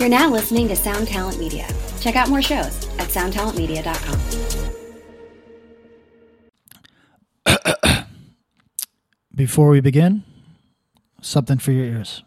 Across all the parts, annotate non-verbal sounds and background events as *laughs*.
You're now listening to Sound Talent Media. Check out more shows at soundtalentmedia.com. *coughs* Before we begin, something for your ears.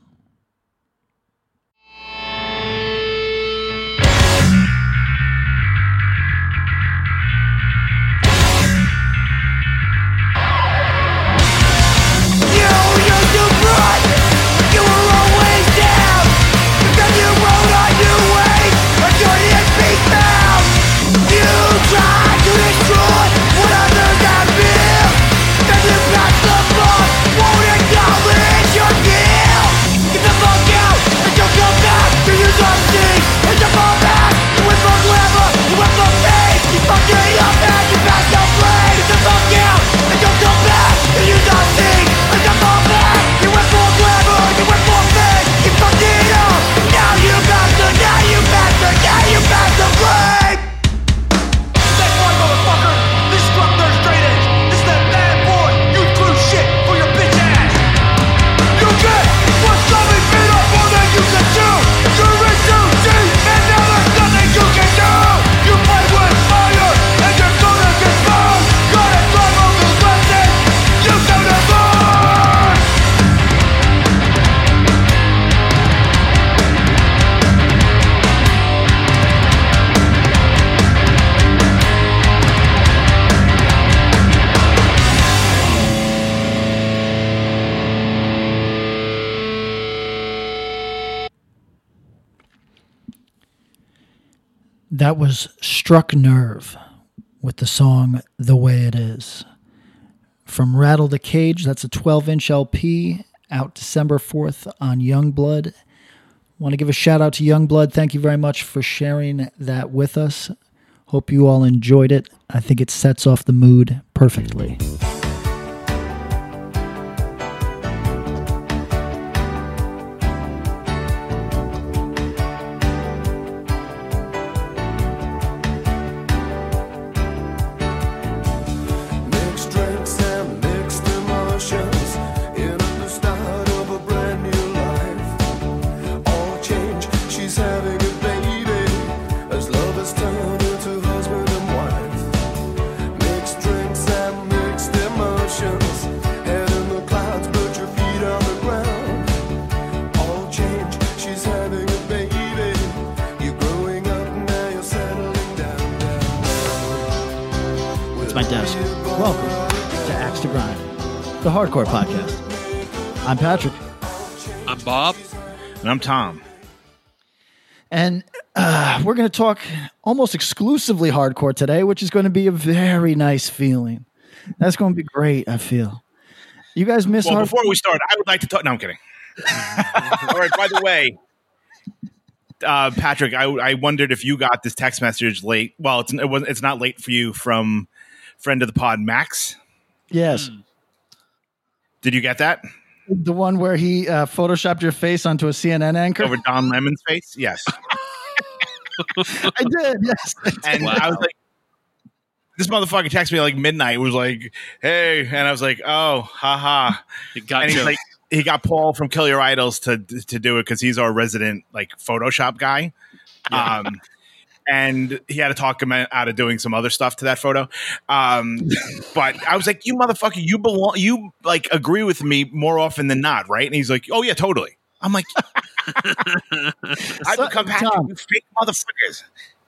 That was Struck Nerve with the song The Way It Is. From Rattle the Cage, that's a 12 inch LP out December 4th on Youngblood. Want to give a shout out to Youngblood. Thank you very much for sharing that with us. Hope you all enjoyed it. I think it sets off the mood perfectly. To talk almost exclusively hardcore today, which is going to be a very nice feeling. That's going to be great, I feel. You guys miss Well, hardcore? before we start, I would like to talk. No, I'm kidding. All right. By the way, uh, Patrick, I, I wondered if you got this text message late. Well, it's it was it's not late for you from friend of the pod, Max. yes. Did you get that The one where he uh, photoshopped your face onto a CNN anchor? over Don Lemon's face? Yes. *laughs* I did, yes. *laughs* And I was like, this motherfucker texted me like midnight. Was like, hey, and I was like, oh, haha. It got And he's like, he got Paul from Kill Your Idols to to do it because he's our resident like Photoshop guy. Um, and he had to talk him out of doing some other stuff to that photo. Um, *laughs* but I was like, you motherfucker, you belong, you like agree with me more often than not, right? And he's like, oh yeah, totally. I'm like, I So- become Patrick, Tom. you fake motherfuckers.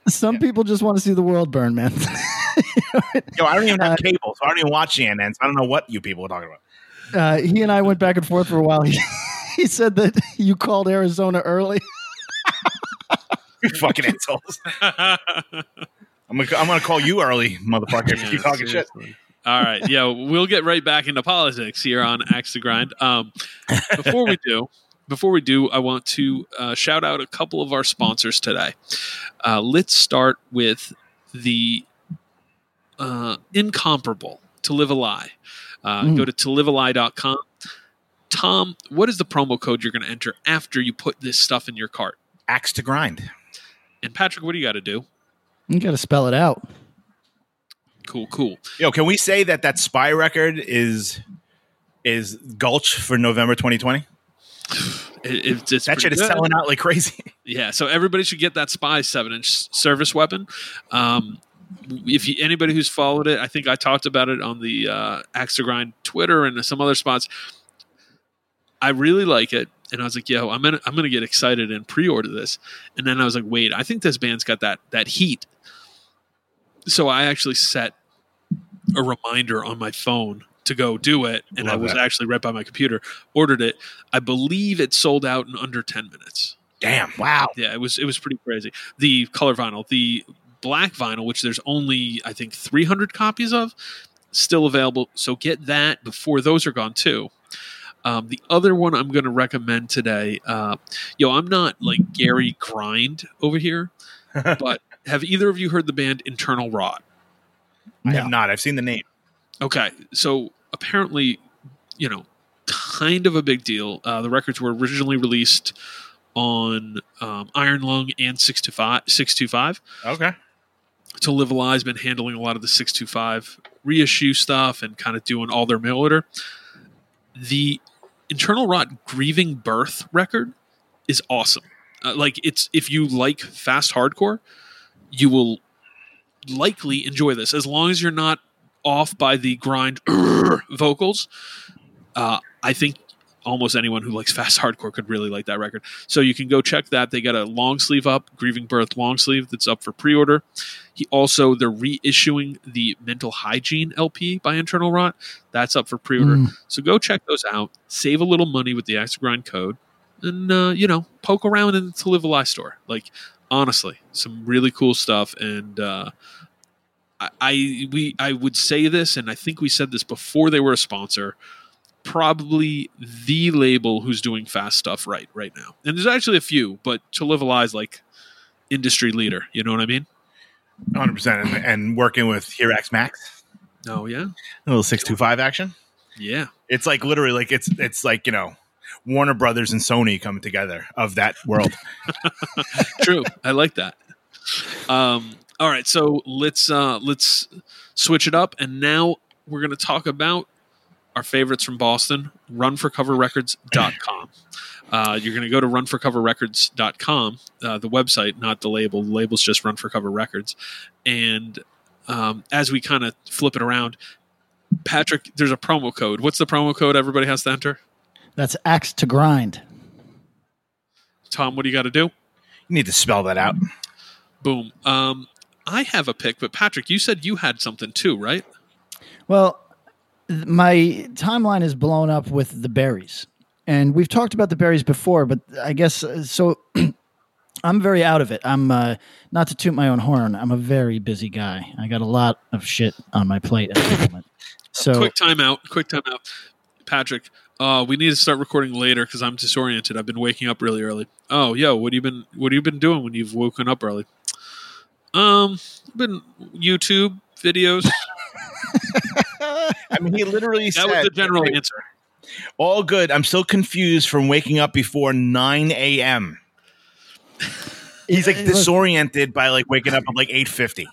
Some people just want to see the world burn, man. *laughs* Yo, I don't even have Uh, cable, so I don't even watch CNN. So I don't know what you people are talking about. uh, he and I went back and forth for a while. *laughs* He, he said that you called Arizona early. *laughs* You fucking assholes. I'm gonna, I'm gonna call you early, motherfucker, if you keep talking shit. All right, yeah, we'll get right back into politics here on Axe to Grind. Um, before we do, before we do, I want to uh, shout out a couple of our sponsors today. Uh, let's start with the uh, incomparable To Live a Lie. Uh, Mm. Go to tolivealie.com. Tom, what is the promo code you're going to enter after you put this stuff in your cart? Axe to grind. And Patrick, what do you got to do? You got to spell it out. Cool, cool. Yo, can we say that that spy record is is Gulch for November 2020? It, it's, that shit is good. selling out like crazy. *laughs* Yeah, so everybody should get that Spy seven inch service weapon. Um, if you, anybody who's followed it, I think I talked about it on the uh, Axe to Grind Twitter and some other spots. I really like it, and I was like, "Yo, I'm gonna I'm gonna get excited and pre-order this." And then I was like, "Wait, I think this band's got that that heat." So I actually set a reminder on my phone to go do it, and I was that. actually right by my computer. Ordered it. I believe it sold out in under ten minutes. Damn. Wow. Yeah, it was it was pretty crazy. The color vinyl, the black vinyl, which there's only I think 300 copies of, still available. So get that before those are gone too. Um, the other one I'm going to recommend today, uh, yo, I'm not like Gary Grind over here, *laughs* but have either of you heard the band Internal Rot? I No. have not. I've seen the name. Okay, so apparently, you know, kind of a big deal. Uh, the records were originally released on um, Iron Lung and 625, 625. Okay. To Live a Lie's been handling a lot of the 625 reissue stuff and kind of doing all their mail order. The Internal Rot Grieving Birth record is awesome. Uh, like it's if you like fast hardcore, you will likely enjoy this as long as you're not off by the grind *clears throat* vocals. Uh, I think almost anyone who likes fast *laughs* hardcore could really like that record. So you can go check that. They got a long sleeve up, Grieving Birth long sleeve that's up for pre order. He also they're reissuing the Mental Hygiene LP by Internal Rot. That's up for pre order. Mm. So go check those out. Save a little money with the Axe Grind code, and uh, you know poke around in the To Live a Lie store. Like honestly, some really cool stuff. And uh, I, I we I would say this, and I think we said this before they were a sponsor. Probably the label who's doing fast stuff right right now. And there's actually a few, but To Live a Lie is like industry leader. You know what I mean? 100%. And, and working with Hirax Max, Oh yeah, a little 625 action. yeah. It's like literally like it's it's like, you know, Warner Brothers and Sony coming together of that world. *laughs* True. I like that. Um, all right, so let's uh, let's switch it up, and now we're going to talk about our favorites from Boston. RunForCoverRecords.com. Uh, you're going to go to RunForCoverRecords.com, uh, the website, not the label. The label's just Run for Cover Records, and um, as we kind of flip it around, Patrick, there's a promo code. What's the promo code everybody has to enter? That's axe to grind. Tom, what do you got to do? You need to spell that out. Boom. Um, I have a pick, but Patrick, you said you had something too, right? Well, my timeline is blown up with the berries. And we've talked about the berries before, but I guess uh, so. *clears throat* I'm very out of it. I'm uh, not to toot my own horn. I'm a very busy guy. I got a lot of shit on my plate at the moment. *laughs* So quick timeout. Quick timeout. Patrick, uh, we need to start recording later because I'm disoriented. I've been waking up really early. Oh, yo, what have you been? What have you been doing when you've woken up early? Um, been YouTube videos. *laughs* I mean, he literally That said was the general answer. all good. I'm still confused from waking up before 9 a.m. He's like It- it was- disoriented by like waking up at like 8:50.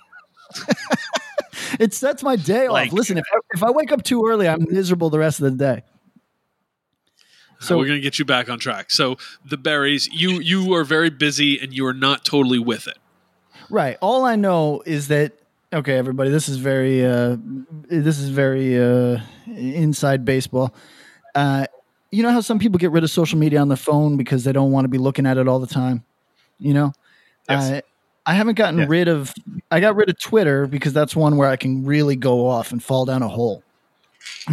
*laughs* it sets my day off. Listen, if I, if I wake up too early, I'm miserable the rest of the day. So So we're gonna get you back on track. So the berries, you you are very busy and you are not totally with it. Right. All I know is that okay, everybody. This is very uh, this is very uh, inside baseball. Uh, you know how some people get rid of social media on their phone because they don't want to be looking at it all the time. You know, Yes. uh, I haven't gotten Yeah. rid of. I got rid of Twitter because that's one where I can really go off and fall down a hole.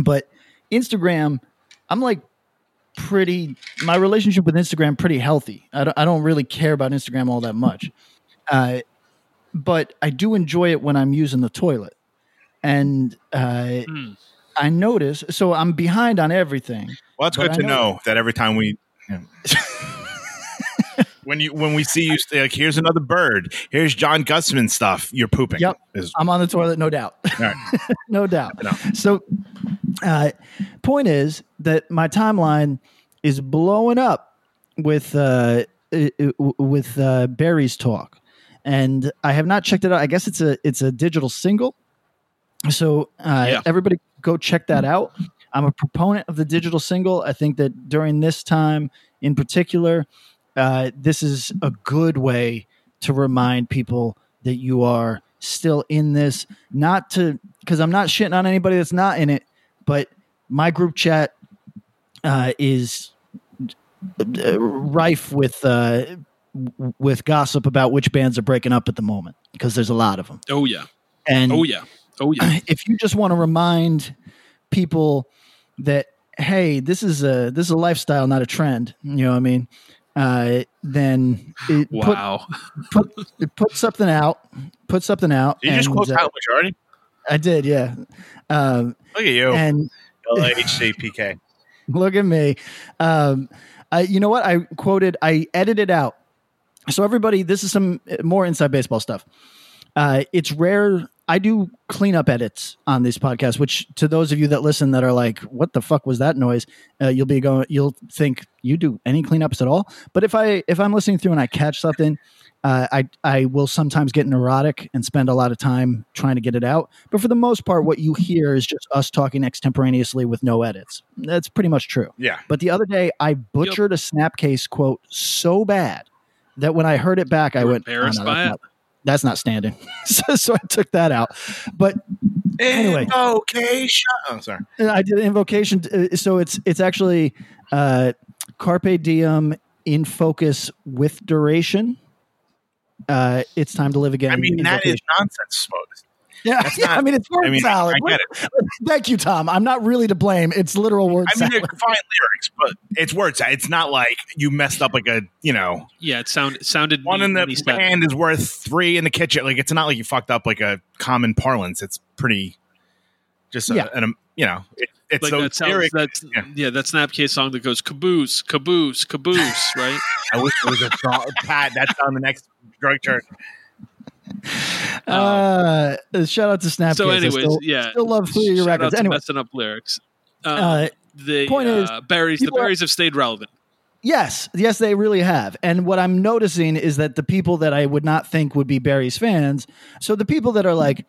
But Instagram, I'm like pretty. My relationship with Instagram pretty healthy. I don't, I don't really care about Instagram all that much. Uh, but I do enjoy it when I'm using the toilet. And uh, Hmm. I notice, so I'm behind on everything. Well, it's good I to know- know that every time we yeah. *laughs* when you when we see you say, like here's another bird, here's John Gusman stuff, you're pooping. Yep. Is- I'm on the toilet, no doubt. all right. *laughs* no doubt. No. So, uh, point is that my timeline is blowing up with uh, uh, with uh, Barry's talk, and I have not checked it out. I guess it's a it's a digital single, so uh, Yeah. everybody go check that out. I'm a proponent of the digital single. I think that during this time in particular, uh, this is a good way to remind people that you are still in this. Not to, because I'm not shitting on anybody that's not in it, but my group chat uh, is uh, rife with uh, w- with gossip about which bands are breaking up at the moment because there's a lot of them. Oh yeah. And Oh yeah. Oh yeah. *clears throat* if you just want to remind people that hey, this is a this is a lifestyle, not a trend. You know what I mean? Uh, then it *sighs* Wow. put, put put something out. Put something out. Did you just quote uh, Kyle Majority? I did, yeah. Um, Look at you. and LHCPK. *laughs* Look at me. Um, I, you know what? I quoted, I edited out. So, everybody, this is some uh, more inside baseball stuff. Uh, it's rare. I do cleanup edits on these podcasts, which to those of you that listen that are like, "What the fuck was that noise?" Uh, you'll be going, you'll think you do any cleanups at all. But if I if I'm listening through and I catch something, uh, I I will sometimes get neurotic and spend a lot of time trying to get it out. But for the most part, what you hear is just us talking extemporaneously with no edits. That's pretty much true. Yeah. But the other day, I butchered a Snapcase quote so bad that when I heard it back, I You were went, "Oh, no, by that's it? Not, that's not standing. *laughs* so, so I took that out. But Anyway. Invocation. Oh, sorry. I did an invocation. uh, So it's it's actually uh, carpe diem in focus with duration. Uh, it's time to live again. I mean, that is nonsense, suppose. Yeah. that's yeah, not- I mean, it's word I mean, salad. I get it. *laughs* Thank you, Tom. I'm not really to blame. It's literal word I mean, salad. they're fine lyrics, but it's words. It's not like you messed up like a, you know, Yeah. It sound it sounded one in the said hand is worth three in the kitchen. Like, it's not like you fucked up like a common parlance. It's pretty, just, a, Yeah. an, um, you know, it, it's Like so that sounds, lyric. that's yeah. yeah. that Snapcase song that goes caboose, caboose, caboose, *laughs* right? I wish it was a song. Pat, that's on the next Drug Church. Uh, shout out to Snapcase. so, I anyways, still, yeah. still love three of your records. Anyway, messing up lyrics. Uh, uh, the point is, uh, berries, the people are- berries have stayed relevant. Yes, yes, they really have. And what I'm noticing is that the people that I would not think would be Barry's fans, so the people that are like,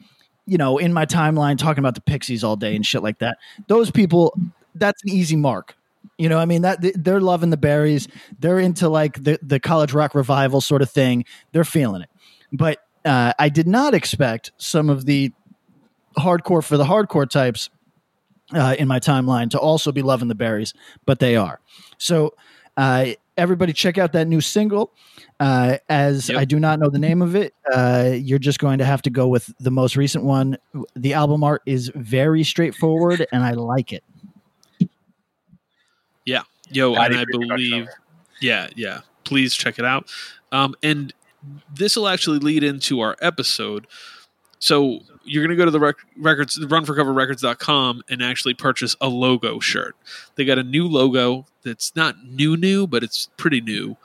you know, in my timeline talking about the Pixies all day and shit like that, those people, that's an easy mark. You know, I mean that they're loving the berries. They're into like the the college rock revival sort of thing. They're feeling it. But uh, I did not expect some of the hardcore for the hardcore types uh, in my timeline to also be loving the berries, but they are. So uh, everybody, check out that new single. Uh, as Yep. I do not know the name of it, uh, you're just going to have to go with the most recent one. The album art is very straightforward, and I like it. Yeah. Yo, and I believe, yeah, yeah. Please check it out. Um, and this will actually lead into our episode. So you're going to go to the rec- records, runforcoverrecords.com and actually purchase a logo shirt. They got a new logo that's not new, new, but it's pretty new.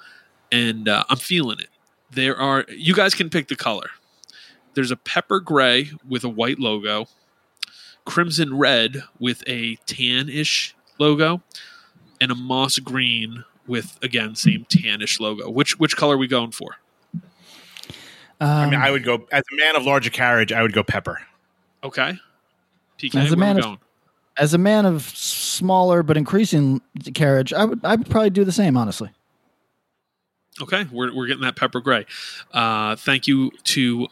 And uh, I'm feeling it. There are, you guys can pick the color. There's a pepper gray with a white logo, crimson red with a tan ish logo, and a moss green with again same tannish logo. Which which color are we going for? Um, I mean, I would go, as a man of larger carriage, I would go pepper. Okay. PK, As a man of- as a man of smaller but increasing carriage, I would I would probably do the same. Honestly, Okay, we're, we're getting that pepper gray. Uh, thank you to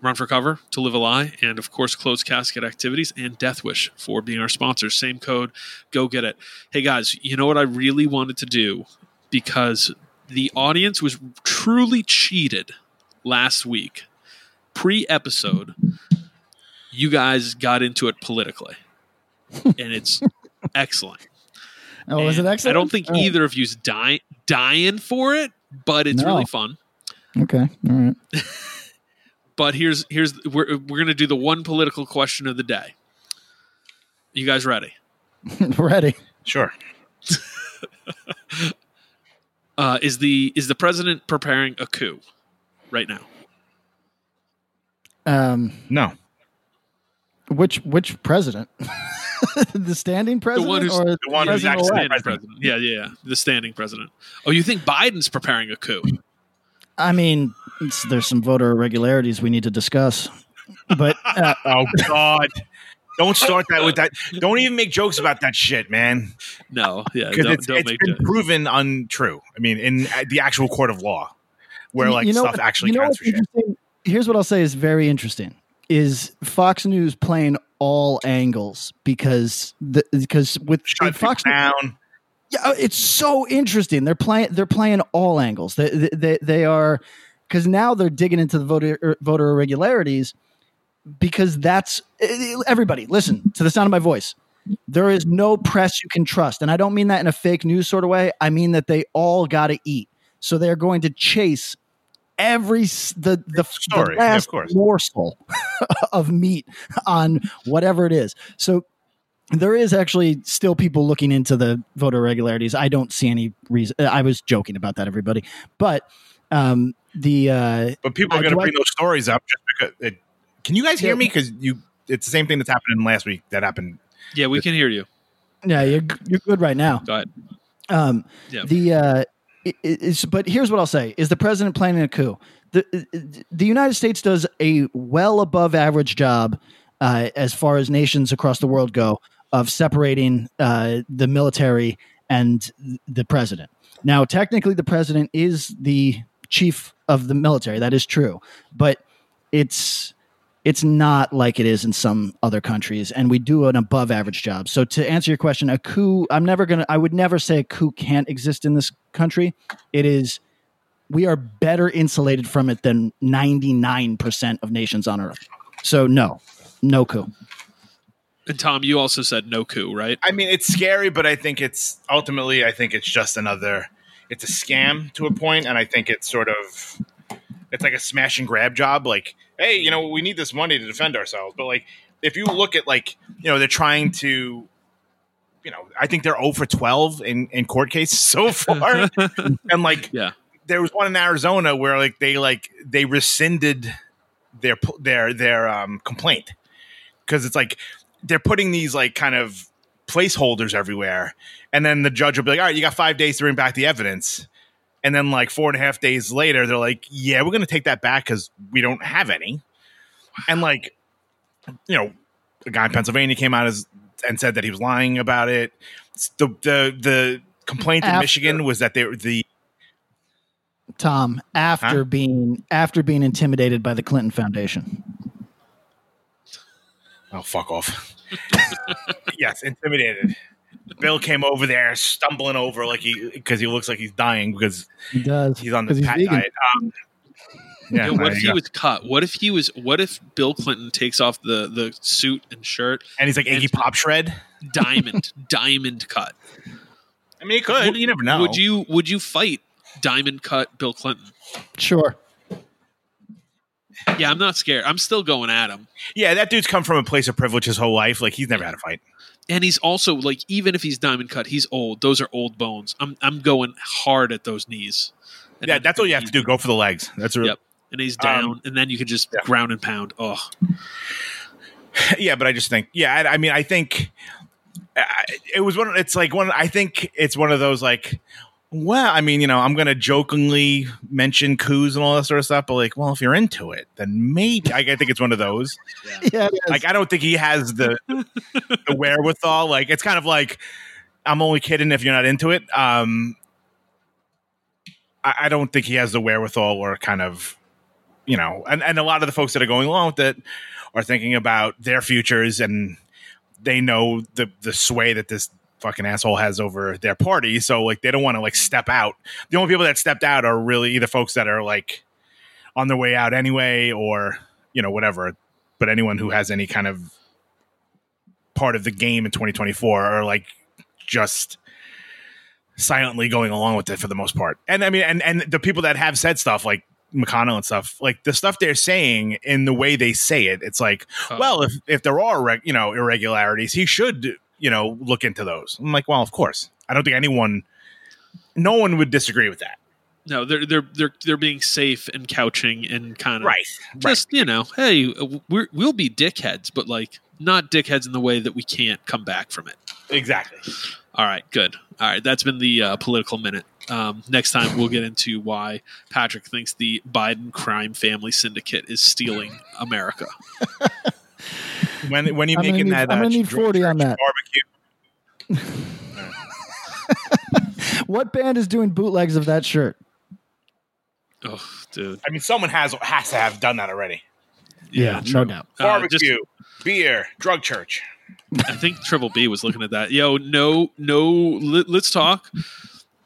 Run for Cover, To Live a Lie, and of course, Closed Casket Activities and Death Wish for being our sponsors. Same code, go get it. Hey guys, you know what I really wanted to do because the audience was truly cheated last week. Pre episode, you guys got into it politically, *laughs* and it's excellent. oh, was it excellent? I don't think Oh, either of you's dying dying for it, but it's No. really fun. Okay, all right. *laughs* But here's here's we're we're gonna do the one political question of the day. You guys ready? *laughs* Ready? Sure. Uh, is the is the president preparing a coup right now? Um, No. which which president? *laughs* the standing president the one who's- or The one who's president actually? Standing president. president. Yeah, yeah, yeah. The standing president. Oh, you think Biden's preparing a coup? I mean, it's, there's some voter irregularities we need to discuss. But uh, *laughs* Oh, God. Don't start that with that. Don't even make jokes about that shit, man. No, yeah, Because it's, don't it's make been jokes. proven untrue. I mean, in uh, the actual court of law, where like stuff what- actually you know counts what's interesting? Here's what I'll say is very interesting: is Fox News playing all angles because the because with Shut Fox down. Yeah, uh, it's so interesting. They're playing. They're playing all angles. They they, they, are because now they're digging into the voter er, voter irregularities because that's eh, everybody. Listen to the sound of my voice. There is no press you can trust, and I don't mean that in a fake news sort of way. I mean that they all got to eat, so they're going to chase every the the, Story, the yeah, of last morsel *laughs* of meat on whatever it is. So there is actually still people looking into the voter irregularities. I don't see any reason. I was joking about that, everybody, but um, the uh, But people Uh, are going to do I- bring those stories up just because. It, can you guys hear Yeah. me? Because you, it's the same thing that's happening last week that happened. Yeah, we can hear you. yeah, you're you're good right now. Go ahead. Um, Yeah. The uh, it, but here's what I'll say: is the president planning a coup? The the United States does a well above average job uh, as far as nations across the world go of separating uh, the military and the president. Now, technically, the president is the chief of the military. That is true, but it's it's not like it is in some other countries and we do an above average job so to answer your question a coup i'm never gonna i would never say a coup can't exist in this country it is we are better insulated from it than 99% of nations on earth so no no coup And Tom, you also said no coup, right? I mean, it's scary, but I think it's ultimately, I think it's just another. It's a scam to a point, and I think it's sort of, it's like a smash and grab job. Like, hey, you know, we need this money to defend ourselves, but like, if you look at like, you know, they're trying to. You know, I think they're 0 for 12 in, in court cases so *laughs* far. and like Yeah. there was one in Arizona where like they like they rescinded their their their um complaint because it's like they're putting these like kind of placeholders everywhere, and then the judge will be like, "All right, you got five days to bring back the evidence," and then like four and a half days later, they're like, "Yeah, we're going to take that back because we don't have any," and like you know, a guy in Pennsylvania came out as and said that he was lying about it. The the the complaint in Michigan was that they the tom after Huh? being after being intimidated by the clinton foundation Oh, fuck off. *laughs* yes, intimidated. Bill came over there stumbling over like he because he looks like he's dying because he does he's on the 'cause he's pat vegan. diet. Um, yeah, Yo, what if he go. was cut? What if he was? What if Bill Clinton takes off the the suit and shirt, and he's like Iggy Pop shred. diamond, *laughs* diamond cut? I mean, he could. You never know. Would you would you fight diamond cut Bill Clinton? sure Yeah, I'm not scared. I'm still going at him. Yeah, that dude's come from a place of privilege his whole life. Like he's never had a fight. And he's also like, even if he's diamond cut, he's old. Those are old bones. I'm I'm going hard at those knees. And Yeah, that's all you have to do. Go for the legs. That's a, Yep. And he's down, Um, and then you can just yeah. ground and pound. Oh, *sighs* yeah, but I just think, yeah, I, I mean, I think it was one. It's like one. I think it's one of those like, well, I mean, you know, I'm gonna jokingly mention coups and all that sort of stuff, but like, well, if you're into it, then maybe I, I think it's one of those. yeah it is. Like, I don't think he has the the wherewithal. Like, it's kind of like I'm only kidding if you're not into it. Um, I, I don't think he has the wherewithal or kind of, you know, and, and a lot of the folks that are going along with it are thinking about their futures and they know the the sway that this fucking asshole has over their party. So like they don't want to like step out. The only people that stepped out are really either folks that are like on their way out anyway or, you know, whatever. But anyone who has any kind of part of the game in 2024 are like just silently going along with it for the most part. And I mean, and and the people that have said stuff like McConnell and stuff, like the stuff they're saying in the way they say it, it's like, Oh. well, if if there are you know irregularities, he should you know look into those. I'm like, well, of course. I don't think anyone, no one would disagree with that. no, they're they're they're they're being safe and couching and kind of Right. just you know, hey, we're, we'll be dickheads, but like not dickheads in the way that we can't come back from it. Exactly. All right, good. All right, that's been the uh, political minute. Um, next time we'll get into why Patrick thinks the Biden crime family syndicate is stealing America. *laughs* when when you I'm gonna making need- that, I'm uh, gonna need 40 on that. barbecue. *laughs* What band is doing bootlegs of that shirt? Oh, dude. I mean, someone has has to have done that already. Yeah, no true. doubt. Uh, Barbecue, just- beer, drug church. I think Triple B was looking at that. Yo, no, no. Let, let's talk.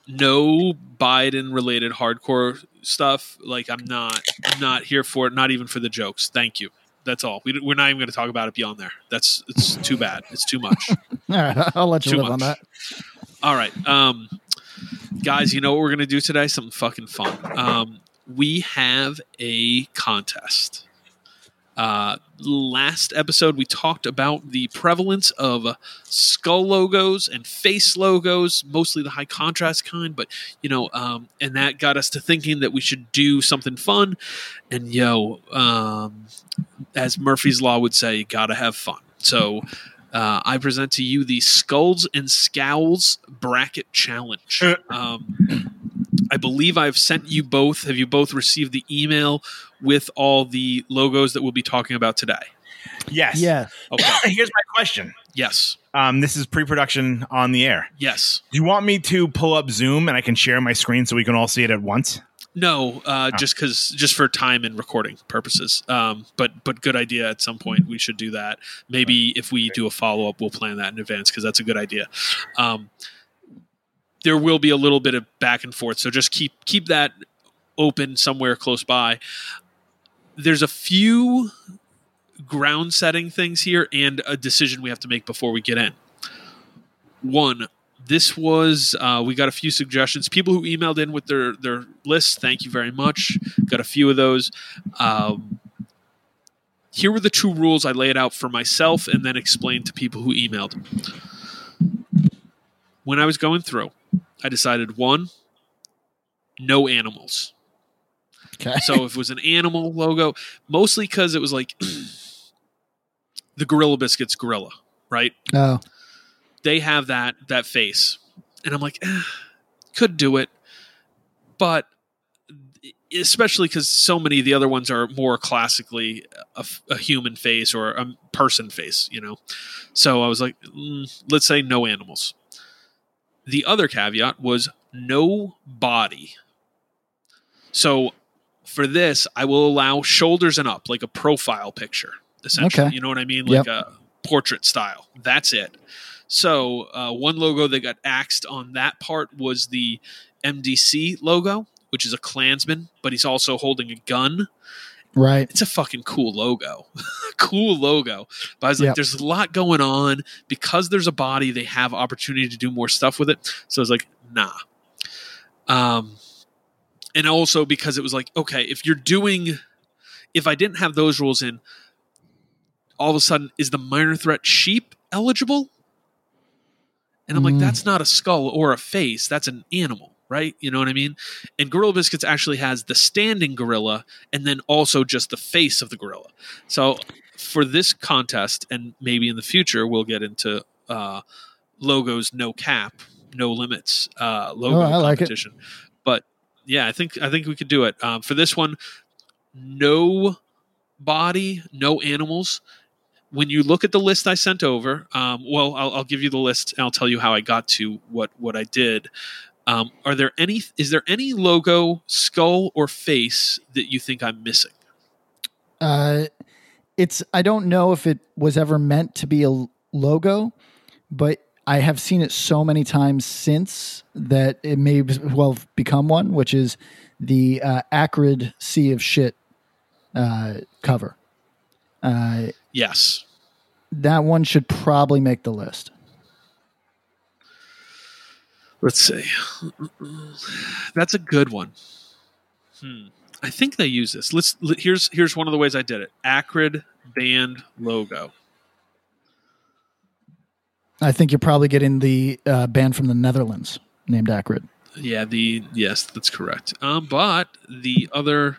No Biden related hardcore stuff. Like I'm not, I'm not here for it. Not even for the jokes. Thank you. That's all. We, we're not even going to talk about it beyond there. That's it's too bad. It's too much. *laughs* All right, I'll let you Too live on that. All right, um, guys. You know what we're gonna do today? Something fucking fun. Um, we have a contest. Uh, last episode, we talked about the prevalence of uh, skull logos and face logos, mostly the high contrast kind. But you know, um, and that got us to thinking that we should do something fun. And yo, um, as Murphy's Law would say, you gotta have fun. So uh, I present to you the Skulls and Scowls Bracket Challenge. Um, I believe I've sent you both. Have you both received the email with all the logos that we'll be talking about today? Yes. Yeah. *coughs* Okay. Here's my question. yes. Um, this is pre-production on the air. Yes. Do you want me to pull up Zoom and I can share my screen so we can all see it at once? No, uh, just because, just for time and recording purposes. Um, but but good idea. At some point, we should do that. Maybe if we do a follow up, we'll plan that in advance because that's a good idea. Um, there will be a little bit of back and forth, so just keep keep that open somewhere close by. There's a few ground setting things here and a decision we have to make before we get in. One, this was uh, we got a few suggestions. People who emailed in with their their lists, thank you very much. Got a few of those. Um, here were the two rules I laid out for myself and then explained to people who emailed. When I was going through, I decided one, no animals. Okay. So if it was an animal logo, mostly because it was like *clears throat* the Gorilla Biscuits gorilla, right? Oh, They have that that face, and I'm like, eh, could do it, but especially because so many of the other ones are more classically a human face or a person face, you know. So I was like, mm, let's say no animals. The other caveat was no body. So for this, I will allow shoulders and up, like a profile picture, essentially. Okay. You know what I mean? Yep. Like a portrait style. That's it. So uh, one logo that got axed on that part was the MDC logo, which is a Klansman, but he's also holding a gun. Right. It's a fucking cool logo. *laughs* cool logo. But I was like, Yep. there's a lot going on. Because there's a body, they have opportunity to do more stuff with it. So I was like, nah. Um, and also because it was like, okay, if you're doing, if I didn't have those rules in, all of a sudden, is the minor threat sheep eligible? And I'm like, Mm. that's not a skull or a face. That's an animal, right? You know what I mean? And Gorilla Biscuits actually has the standing gorilla and then also just the face of the gorilla. So for this contest, and maybe in the future, we'll get into uh, logos, no cap, no limits, uh, logo Oh, I like competition. But yeah, I think I think we could do it. Um, for this one, no body, no animals. When you look at the list I sent over, um, well, I'll, I'll give you the list and I'll tell you how I got to what what I did. Um, are there any? Is there any logo, skull, or face that you think I'm missing? Uh, it's I don't know if it was ever meant to be a logo, but I have seen it so many times since that it may well become one, which is the uh, acrid sea of shit uh, cover. Uh, Yes. that one should probably make the list. Let's see. That's a good one. Hmm. I think they use this. Let's let- here's here's one of the ways I did it. Acrid band logo. I think you're probably getting the uh, band from the Netherlands named Acrid. Yeah, the yes, that's correct. Um, but the other,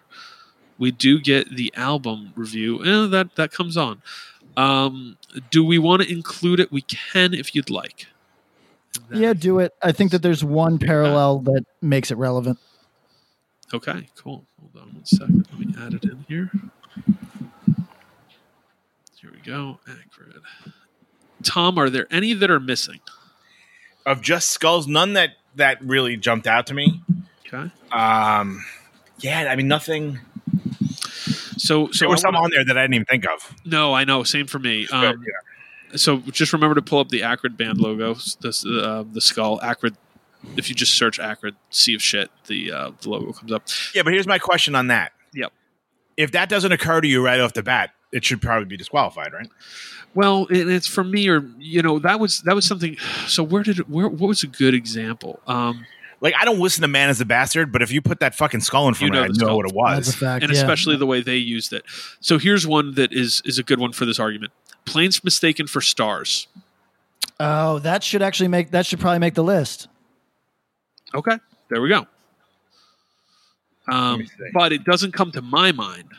we do get the album review. Eh, that that comes on. Um, do we want to include it? We can if you'd like. And Yeah, do it. I think that there's one parallel that makes it relevant. Okay. Cool. Hold on one second. Let me add it in here. Here we go. Acrid. Tom, are there any that are missing? Of just skulls, none that that really jumped out to me. Okay. Um, yeah, I mean nothing. So, so There was some on there that I didn't even think of. No, I know. Same for me. But, Um, So just remember to pull up the Acrid band logo, this, uh, the skull. Acrid. If you just search Acrid, sea of shit, the uh, the logo comes up. yeah, but here's my question on that. Yep. If that doesn't occur to you right off the bat, it should probably be disqualified, right? Well, and it's for me, or you know, that was that was something. So where did it, where what was a good example? Um, Like I don't listen to Man Is the Bastard, but if you put that fucking skull in front You of know it, the I know skull. what it That's was. a fact. and yeah. especially the way they used it. So here's one that is is a good one for this argument. Planes mistaken for stars. Oh, that should actually make that should probably make the list. Okay, there we go. Um, but it doesn't come to my mind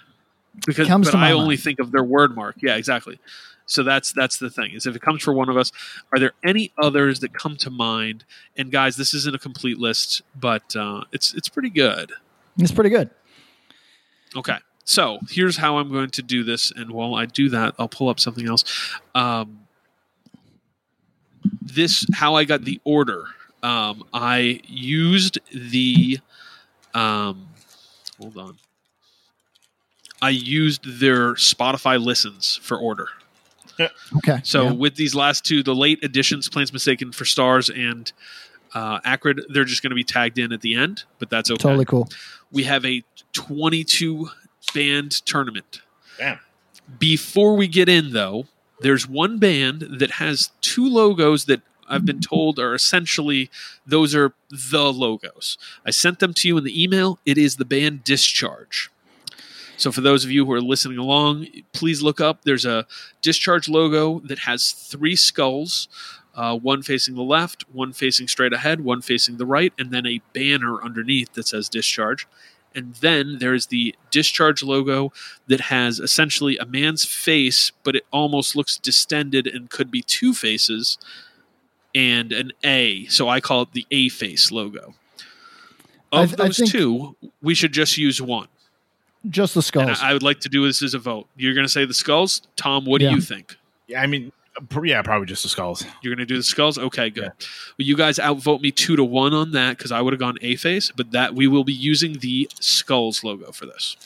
because Comes but to my I only mind. think of their word mark. Yeah, exactly. So that's that's the thing is if it comes for one of us, are there any others that come to mind? And guys, this isn't a complete list, but uh, it's it's pretty good. It's pretty good. Okay. So here's how I'm going to do this. And while I do that, I'll pull up something else. Um, this, how I got the order. Um, I used the, um, hold on. I used their Spotify listens for order. Okay. So yeah. with these last two, the late additions, Planes Mistaken for Stars and uh, Acrid, they're just going to be tagged in at the end, but that's okay totally cool. we have a 22 band tournament. Damn. Before we get in, though, there's one band that has two logos that I've been told are essentially those are the logos. I sent them to you in the email. It is the band Discharge. So, for those of you who are listening along, please look up. There's a Discharge logo that has three skulls uh, one facing the left, one facing straight ahead, one facing the right, and then a banner underneath that says Discharge. And then there's the Discharge logo that has essentially a man's face, but it almost looks distended and could be two faces, and an A. So I call it the A face logo. Of I those think- two, we should just use one. Just the And skulls. I I would like to do this as a vote. You're going to say the skulls. Tom, what Yeah. do you think? Yeah, I mean, pr- yeah, probably just the skulls. You're going to do the skulls? Okay, good. Well, you guys outvote me two to one on that because I would have gone A face, but that we will be using the skulls logo for this.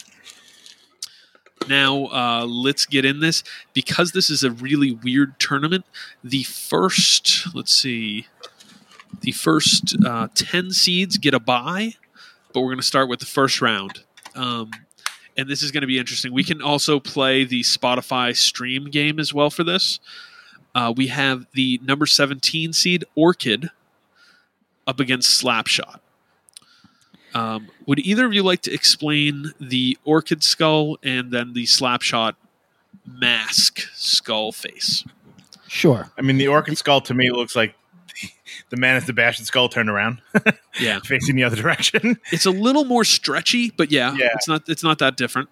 Now, uh, let's get in this. Because this is a really weird tournament, the first, let's see, the first uh, 10 seeds get a bye, but we're going to start with the first round. Um, and this is going to be interesting. We can also play the Spotify stream game as well for this. Uh, we have the number 17 seed Orchid up against Slapshot. Um, would either of you like to explain the Orchid skull and then the Slapshot mask skull face? sure. I mean, the orchid skull to me looks like the, the Man Is the Bastard skull turned around, *laughs* Yeah, facing the other direction. it's a little more stretchy, but yeah, Yeah. it's not it's not that different.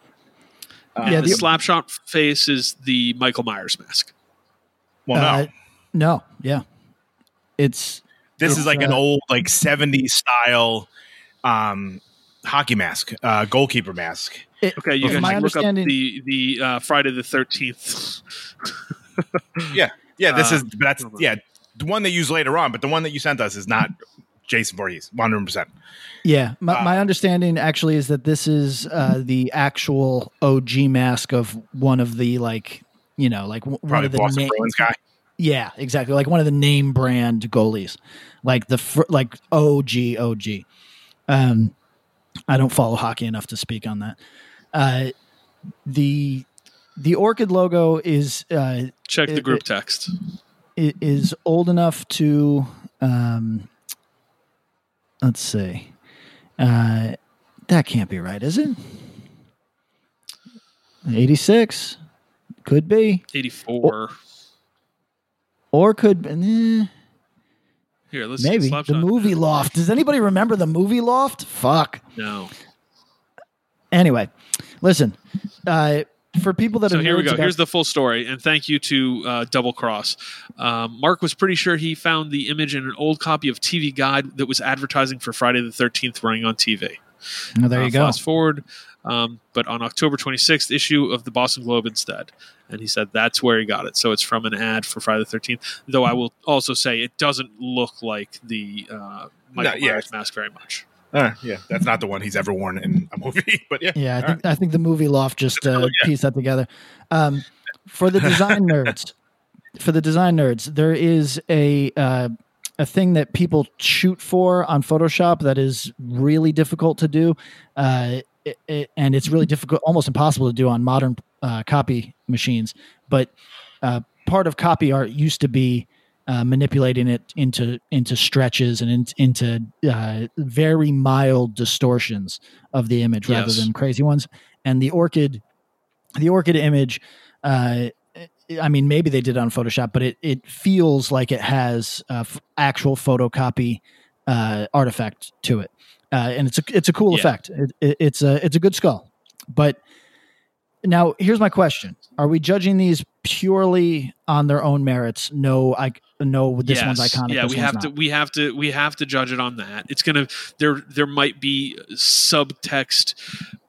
Uh, Yeah, the, the- Slapshot face is the Michael Myers mask. Well, no, Uh, no. Yeah. It's this it's, is like an uh, old, like '70s style um, hockey mask, uh, goalkeeper mask. it, Okay, you from guys look up the the uh, Friday the Thirteenth. Yeah, yeah. This Uh, is that's yeah the one they use later on, but the one that you sent us is not Jason Voorhees, one hundred percent. Yeah, my, Uh, my understanding actually is that this is uh, the actual OG mask of one of the like you know like one of the Boston name. Guy. Yeah, exactly. Like one of the name brand goalies, like the fir- like OG OG. Um, I don't follow hockey enough to speak on that. Uh, the the orchid logo is uh, Check the It- group text. i- is old enough to um, let's see. Uh, that can't be right, is it? 86 could be Eighty four. or could be eh, Here, let's see maybe the movie loft does anybody remember the movie loft fuck No. anyway listen uh, for people that So here we go. about- Here's the full story, and thank you to uh, Double Cross. Um, Mark was pretty sure he found the image in an old copy of TV Guide that was advertising for Friday the Thirteenth running on TV. Oh, there Uh, you go Fast forward. Um, but on October 26th issue of the Boston Globe instead. And he said that's where he got it. So it's from an ad for Friday the 13th. Though I will also say it doesn't look like the uh, Michael No, yeah. Myers mask very much. Uh, yeah, that's not the one he's ever worn in a movie. *laughs* But yeah, Yeah, I All think I think the movie loft just *laughs* uh, yeah. pieced that together. Um, for the design *laughs* nerds, for the design nerds, there is a uh, a thing that people shoot for on Photoshop that is really difficult to do, uh, it, it- and it's really difficult, almost impossible to do on modern uh, copy machines. But uh, part of copy art used to be uh, manipulating it into into stretches and in, into uh, very mild distortions of the image rather Yes. than crazy ones. And the orchid, the orchid image, uh, I mean, maybe they did it on Photoshop, but it it feels like it has uh, f- actual photocopy uh, artifact to it, uh, and it's a it's a cool Yeah. effect. It, it, it's a it's a good skull, but now here's my question: Are we judging these purely on their own merits? No, I no. This one's iconic. Yeah, we have to we have to we have to judge it on that. It's gonna there there might be subtext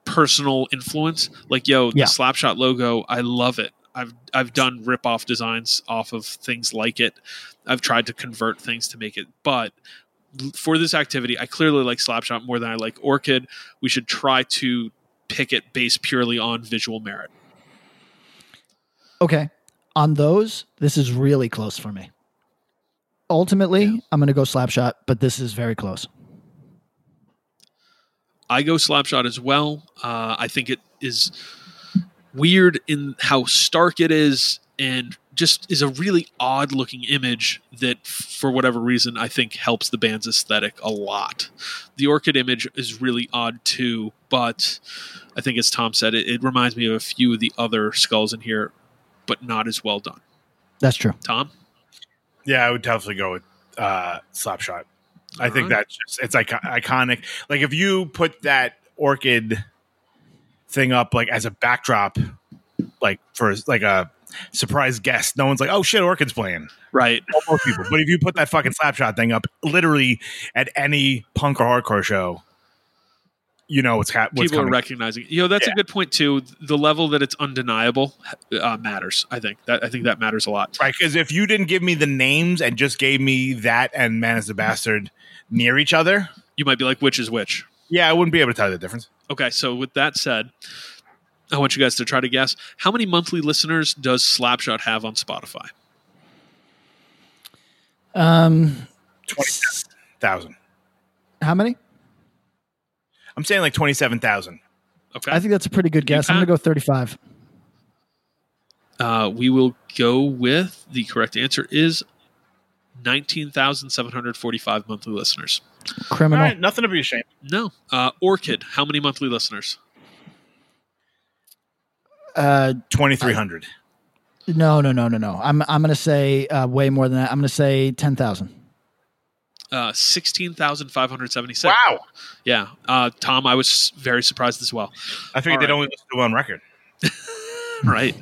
personal influence. Like yo, the Yeah. Slapshot logo, I love it. I've I've done rip off designs off of things like it. I've tried to convert things to make it, but for this activity, I clearly like Slapshot more than I like Orchid. We should try to pick it based purely on visual merit. Okay. On those, this is really close for me. Ultimately, Yeah. I'm going to go Slapshot, but this is very close. I go Slapshot as well. Uh, I think it is weird in how stark it is and just is a really odd looking image that, for whatever reason, I think helps the band's aesthetic a lot. The Orchid image is really odd too, but I think, as Tom said, it, it reminds me of a few of the other skulls in here, but not as well done. That's true. Tom? yeah, I would definitely go with uh, Slapshot. I think Alright. that's just it's like iconic. Like if you put that orchid thing up like as a backdrop, like for like a surprise guest, no one's like, "Oh shit, orchid's playing." Right. Most people, but if you put that fucking Slapshot thing up, literally at any punk or hardcore show, you know what's, happening. People are recognizing. You know, that's Yeah. a good point too. The level that it's undeniable uh, matters. I think that I think that matters a lot. Right, because if you didn't give me the names and just gave me that and Man is the Bastard near each other, You might be like, which is which? yeah, I wouldn't be able to tell you the difference. Okay, so with that said, I want you guys to try to guess how many monthly listeners does Slapshot have on Spotify? Um, Twenty-seven thousand. how many? I'm saying like twenty-seven thousand. Okay, I think that's a pretty good guess. I'm going to go 35. uh, we will go with the correct answer is nineteen thousand seven hundred forty-five monthly listeners. All Criminal. right, nothing to be ashamed. No, uh, Orchid, how many monthly listeners? Uh, Twenty-three hundred. no, no, no, no, no. I'm I'm going to say uh, way more than that. I'm going to say 10,000. Uh, sixteen thousand five hundred seventy-six. Wow, Yeah, uh, Tom, I was very surprised as well. I figured All they'd right. only listen to one record. *laughs* right.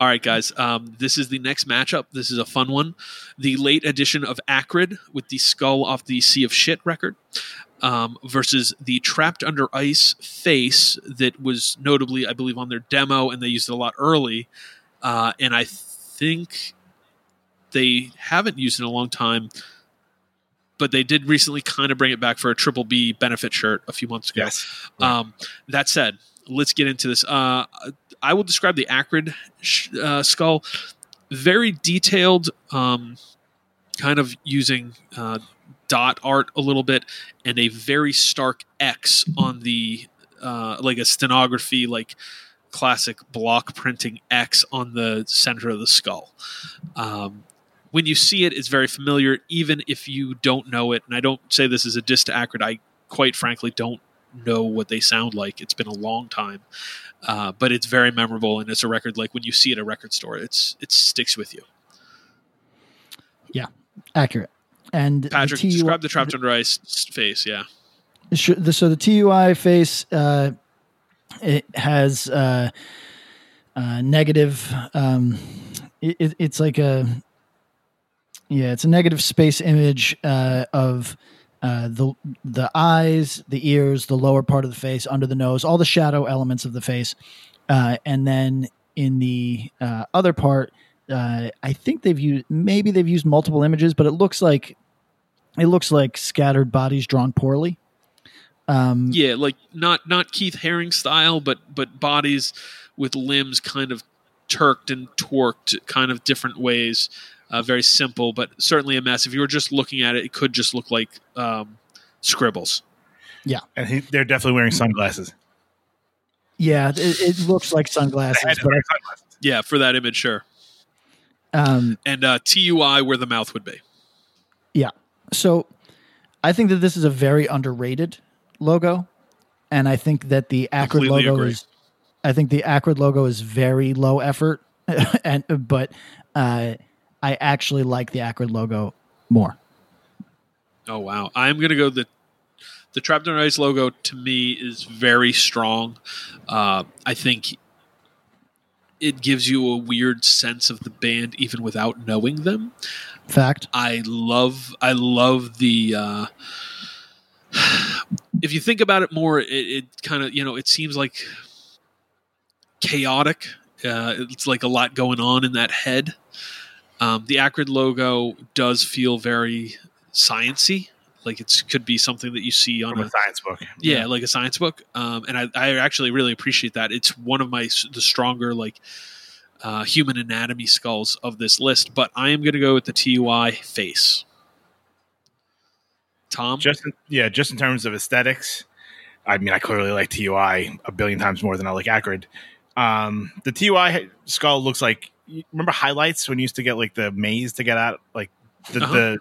All right, guys. Um, this is the next matchup. This is a fun one. The late edition of Acrid with the skull off the Sea of Shit record um, versus the Trapped Under Ice face that was notably, I believe, on their demo, and they used it a lot early. Uh, and I think they haven't used it in a long time, but they did recently kind of bring it back for a Triple B benefit shirt a few months ago. Yes. Um, that said, let's get into this. Uh, I will describe the acrid sh- uh, skull very detailed, um, kind of using uh, dot art a little bit, and a very stark X on the uh, like a stenography, like classic block printing X on the center of the skull. Um, when you see it, it's very familiar, even if you don't know it. And I don't say this as a diss to Acrid. I quite frankly don't know what they sound like. It's been a long time, uh, but it's very memorable, and it's a record like when you see it at a record store, it's it sticks with you. Yeah, accurate. And Patrick, the TUI describe the trapped under ice face. Yeah, so the TUI face uh, it has uh, uh, negative. Um, it, it- it's like a yeah, it's a negative space image uh, of uh, the the eyes, the ears, the lower part of the face, under the nose, all the shadow elements of the face, uh, and then in the uh, other part, uh, I think they've used maybe they've used multiple images, but it looks like it looks like scattered bodies drawn poorly. Um, Yeah, like not not Keith Haring style, but but bodies with limbs kind of turked and torqued, kind of different ways. Uh, very simple, but certainly a mess. If you were just looking at it, it could just look like um, scribbles. Yeah, and he, they're definitely wearing sunglasses. yeah, it, it looks like sunglasses, but sunglasses. Yeah, for that image, sure. Um, And uh, TUI where the mouth would be. Yeah. So I think that this is a very underrated logo. And I think that the Acrid Completely logo agree. is I think the Acrid logo is very low effort. *laughs* and but uh, I actually like the Acrid logo more. Oh wow! I'm gonna go the the Trapped Under Ice logo. To me, is very strong. Uh, I think it gives you a weird sense of the band, even without knowing them. Fact. I love I love the uh *sighs* if you think about it more it, it kind of you know it seems like chaotic uh it's like a lot going on in that head um the acrid logo does feel very sciency like it could be something that you see on a a science book. yeah, like a science book um, and I, I actually really appreciate that it's one of my the stronger like uh, human anatomy skulls of this list but i am going to go with the tui face tom Just in, yeah, just in terms of aesthetics. I mean, I clearly like TUI a billion times more than I like Acrid. Um, the TUI skull looks like remember highlights when you used to get like the maze to get out, like the, Uh-huh. the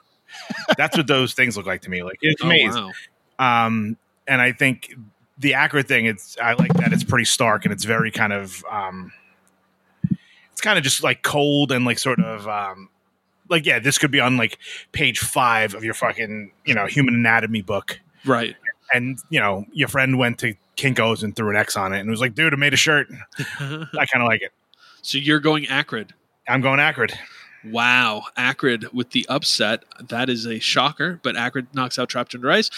that's what those things look like to me. Like it's oh, maze. wow. Um, and I think the Acrid thing, it's I like that it's pretty stark and it's very kind of um, it's kind of just like cold and like sort of um, like yeah, this could be on like page five of your fucking you know human anatomy book, right and you know your friend went to Kinkos and threw an X on it and was like, dude, I made a shirt. *laughs* I kind of like it. so you're going acrid I'm going Acrid. Wow acrid with the upset that is a shocker but acrid knocks out trapped under ice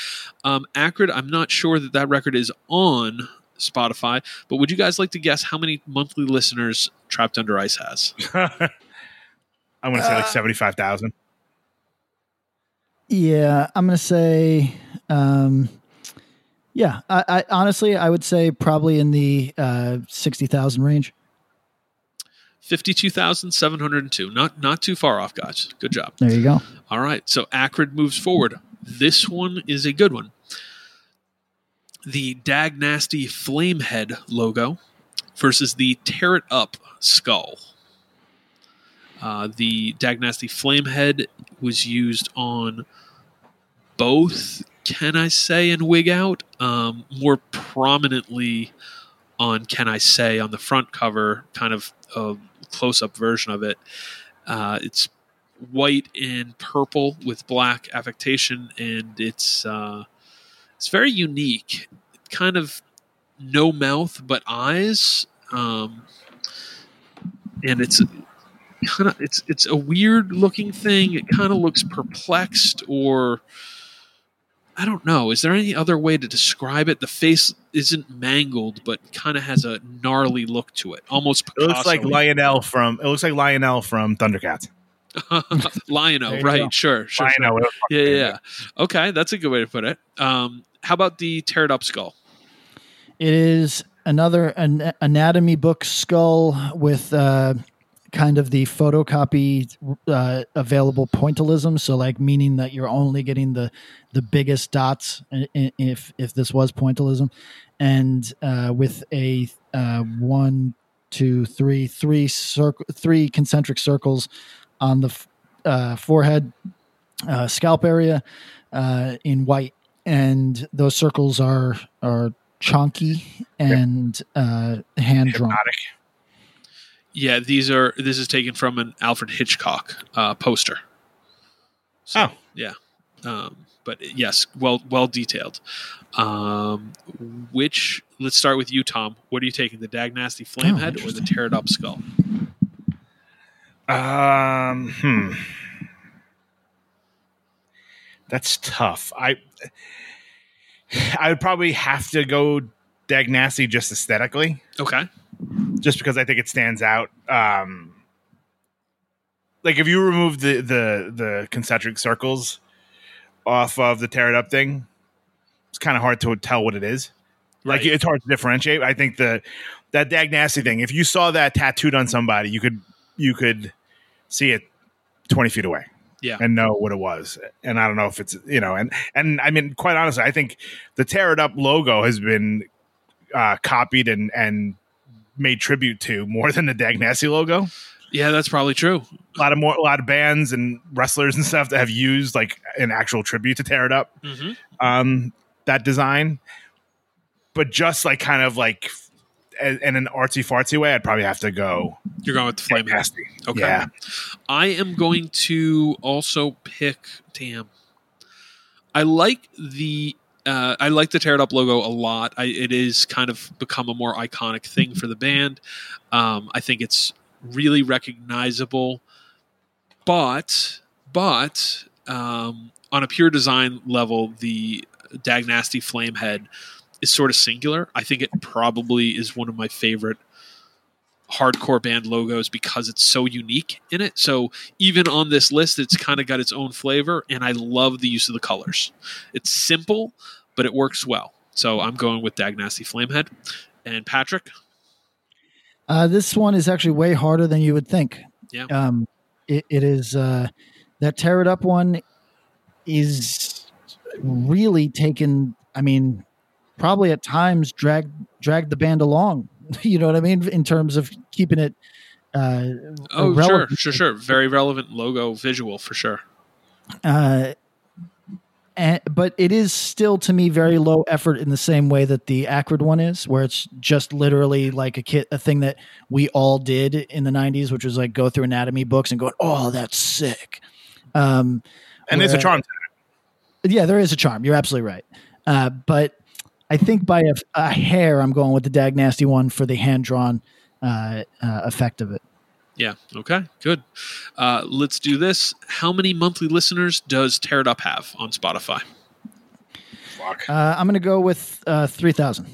um, acrid i'm not sure that that record is on spotify but would you guys like to guess how many monthly listeners trapped under ice has *laughs* I'm gonna say like seventy five thousand. Yeah, I'm gonna say, um, yeah. I, I honestly, I would say probably in the uh, sixty thousand range. 52702 not not too far off guys good job There you go. All right, so Acrid moves forward. This one is a good one. The Dag Nasty Flamehead logo versus the Tear It Up skull. Uh, the Dag Nasty Flamehead was used on both, Can I Say, and Wig Out. Um, more prominently on Can I Say on the front cover, kind of a close up version of it. Uh, it's white and purple with black affectation, and it's uh, it's very unique. Kind of no mouth but eyes, um, and it's kind of it's it's a weird looking thing. It kind of looks perplexed, or I don't know. Is there any other way to describe it? The face isn't mangled, but kind of has a gnarly look to it, almost It looks like Lion-O from it looks like Lion-O from Thundercats. *laughs* Lion-O, right? go. Sure, sure. sure. Lion-O. Yeah, yeah, yeah. Okay, that's a good way to put it. Um, how about the tear it up skull? It is another an anatomy book skull with uh, kind of the photocopy uh, available pointillism. So, like, meaning that you're only getting the the biggest dots if if this was pointillism, and uh, with a uh, one, two, three, three circle, three concentric circles on the f- uh, forehead, uh, scalp area uh, in white, and those circles are are chunky and uh, hand drawn. Yeah, these are. This is taken from an Alfred Hitchcock uh, poster. So, Oh. yeah. Um, but yes, well, well detailed. Um, which let's start with you, Tom. What are you taking, the Dag Nasty Flamehead or the interesting. Tear It Up Skull? Um, hmm. That's tough. I I would probably have to go Dag Nasty just aesthetically, Okay. Just because I think it stands out. Um, like if you remove the the the concentric circles off of the tear it up thing, it's kind of hard to tell what it is. Like Right. it's hard to differentiate. I think the that Dag Nasty thing. If you saw that tattooed on somebody, you could you could see it twenty feet away Yeah. and know what it was. And I don't know if it's you know, and and I mean, quite honestly, I think the tear it up logo has been uh, copied and and made tribute to more than the Dag Nasty logo. Yeah, that's probably true. A lot of more, a lot of bands and wrestlers and stuff that have used like an actual tribute to tear it up. hmm Um, that design, but just like kind of like in in an artsy fartsy way, I'd probably have to go You're going with the flame. Nasty. Okay. Yeah. I am going to also pick. Tam. I like the. Uh, I like the tear it up logo a lot. I, it is kind of become a more iconic thing for the band. Um, I think it's really recognizable, but but um, on a pure design level, the Dag Nasty Flame Head is sort of singular. I think it probably is one of my favorite hardcore band logos because it's so unique in it. So even on this list, it's kind of got its own flavor, and I love the use of the colors. It's simple, but it works well. So I'm going with Dag Nasty Flamehead. And Patrick, Uh, this one is actually way harder than you would think. Yeah. Um, it, it is uh, that tear it up one is really taken. I mean, probably at times drag drag the band along. *laughs* You know what I mean in terms of keeping it. Uh, oh relevant. sure, sure, sure, very relevant logo visual for sure. Uh, and, but it is still to me very low effort in the same way that the Acrid one is, where it's just literally like a kit, a thing that we all did in the '90s, which was like go through anatomy books and go, "Oh, that's sick." Um, And there's a where- charm. yeah, there is a charm. You're absolutely right. Uh, but I think by a, a hair, I'm going with the Dag Nasty one for the hand drawn uh, uh, effect of it. Yeah. Okay. Good. Uh, let's do this. How many monthly listeners does Tear It Up have on Spotify? Fuck. Uh, I'm going to go with uh, 3,000.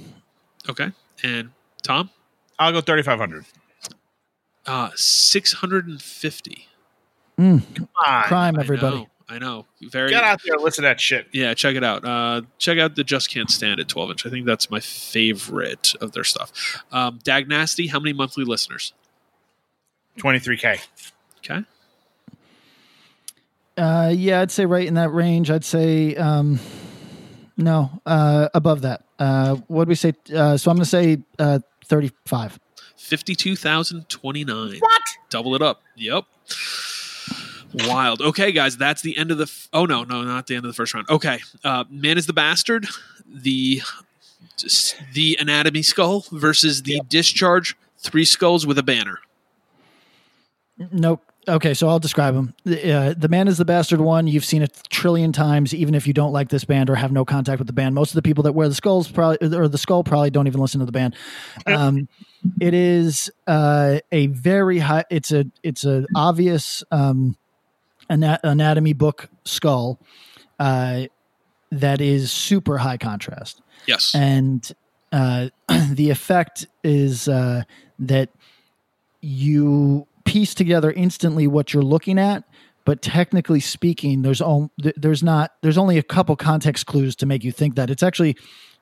Okay. And Tom, I'll go 3,500. uh, six hundred and fifty. Mm, Come on. crime, everybody. I know. I know. Very. Get out there and listen to that shit. Yeah, check it out. Uh, check out the Just Can't Stand It 12 inch. I think that's my favorite of their stuff. Um, Dag Nasty, how many monthly listeners? 23K. Okay. Uh, yeah, I'd say right in that range. I'd say um, no, uh, above that. Uh, what do we say? Uh, so I'm going to say uh, 35. 52,029. What? Double it up. Yep. Wild. Okay, guys, that's the end of the. F- oh, no, no, not the end of the first round. Okay. Uh, Man is the Bastard, the the anatomy skull versus the discharge three skulls with a banner. Nope. Okay, so I'll describe them. The, uh, the Man is the Bastard one. You've seen it a trillion times, even if you don't like this band or have no contact with the band. Most of the people that wear the skulls probably or the skull probably don't even listen to the band. Um, it is uh, a very high. It's a it's a obvious um, ana- anatomy book skull uh, that is super high contrast. Yes. and uh, *clears throat* the effect is uh, that you piece together instantly what you're looking at but technically speaking there's on, there's not there's only a couple context clues to make you think that it's actually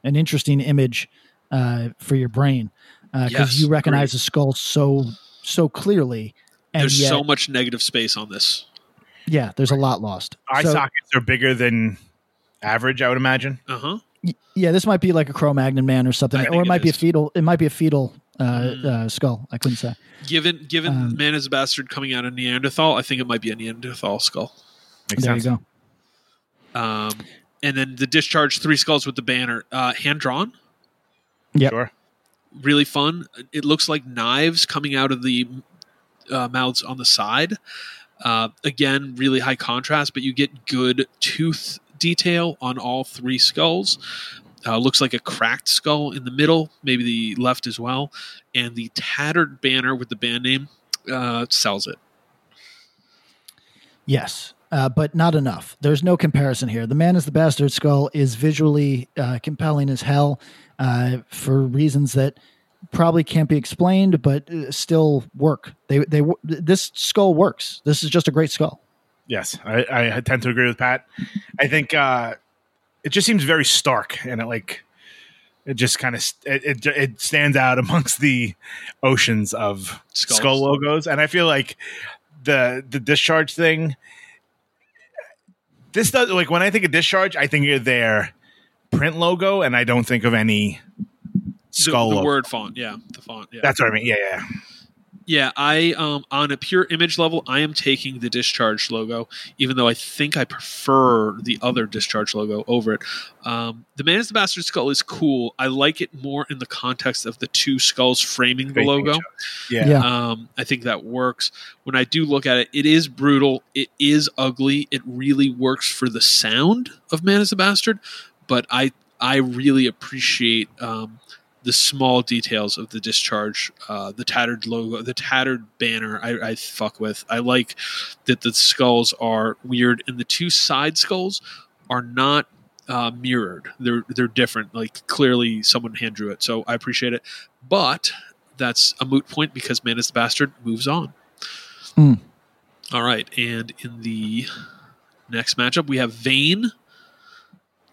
an interesting image uh, for your brain because Yes, you recognize agreed. the skull so so clearly and There's yet, so much negative space on this. Yeah there's a lot lost Eye So- sockets are bigger than average, I would imagine. Uh huh. Y- Yeah, this might be like a Cro-Magnon man or something, I or think it it might be a fetal. It might be a fetal uh, Mm. uh, skull. I couldn't say. Given given Um, Man is a Bastard coming out of Neanderthal, I think it might be a Neanderthal skull. Makes there sense. you go. Um, and then the discharge three skulls with the banner, uh, hand drawn, Yep. Sure. really fun. It looks like knives coming out of the uh, mouths on the side. Uh, again, really high contrast, but you get good tooth detail on all three skulls. Uh, looks like a cracked skull in the middle, maybe the left as well, and the tattered banner with the band name uh, sells it. Yes. uh, but not enough. There's no comparison here. The Man is the Bastard skull is visually uh, compelling as hell uh, for reasons that probably can't be explained, but uh, still work. They they this skull works. This is just a great skull. Yes, I, I tend to agree with Pat. I think uh, it just seems very stark, and it like it just kind of it, it it stands out *laughs* amongst the oceans of Skulls. skull logos, and I feel like the the discharge thing. This does like when I think of discharge, I think of their print logo, and I don't think of any The, skull. the logo. word font, yeah, the font, yeah. That's what I mean. Yeah, yeah. Yeah, I um on a pure image level, I am taking the discharge logo, even though I think I prefer the other discharge logo over it. Um, the man is the bastard skull is cool. I like it more in the context of the two skulls framing the logo. Yeah. Yeah. Um, I think that works. When I do look at it, it is brutal. It is ugly. It really works for the sound of Man is a Bastard, but I I really appreciate um, the small details of the discharge, uh, the tattered logo, the tattered banner. I, I fuck with. I like that the skulls are weird, and the two side skulls are not uh, mirrored. They're they're different. Like clearly, someone hand drew it. So I appreciate it, but that's a moot point because Man is the Bastard moves on. Hmm. All right, and in the next matchup, we have Vein.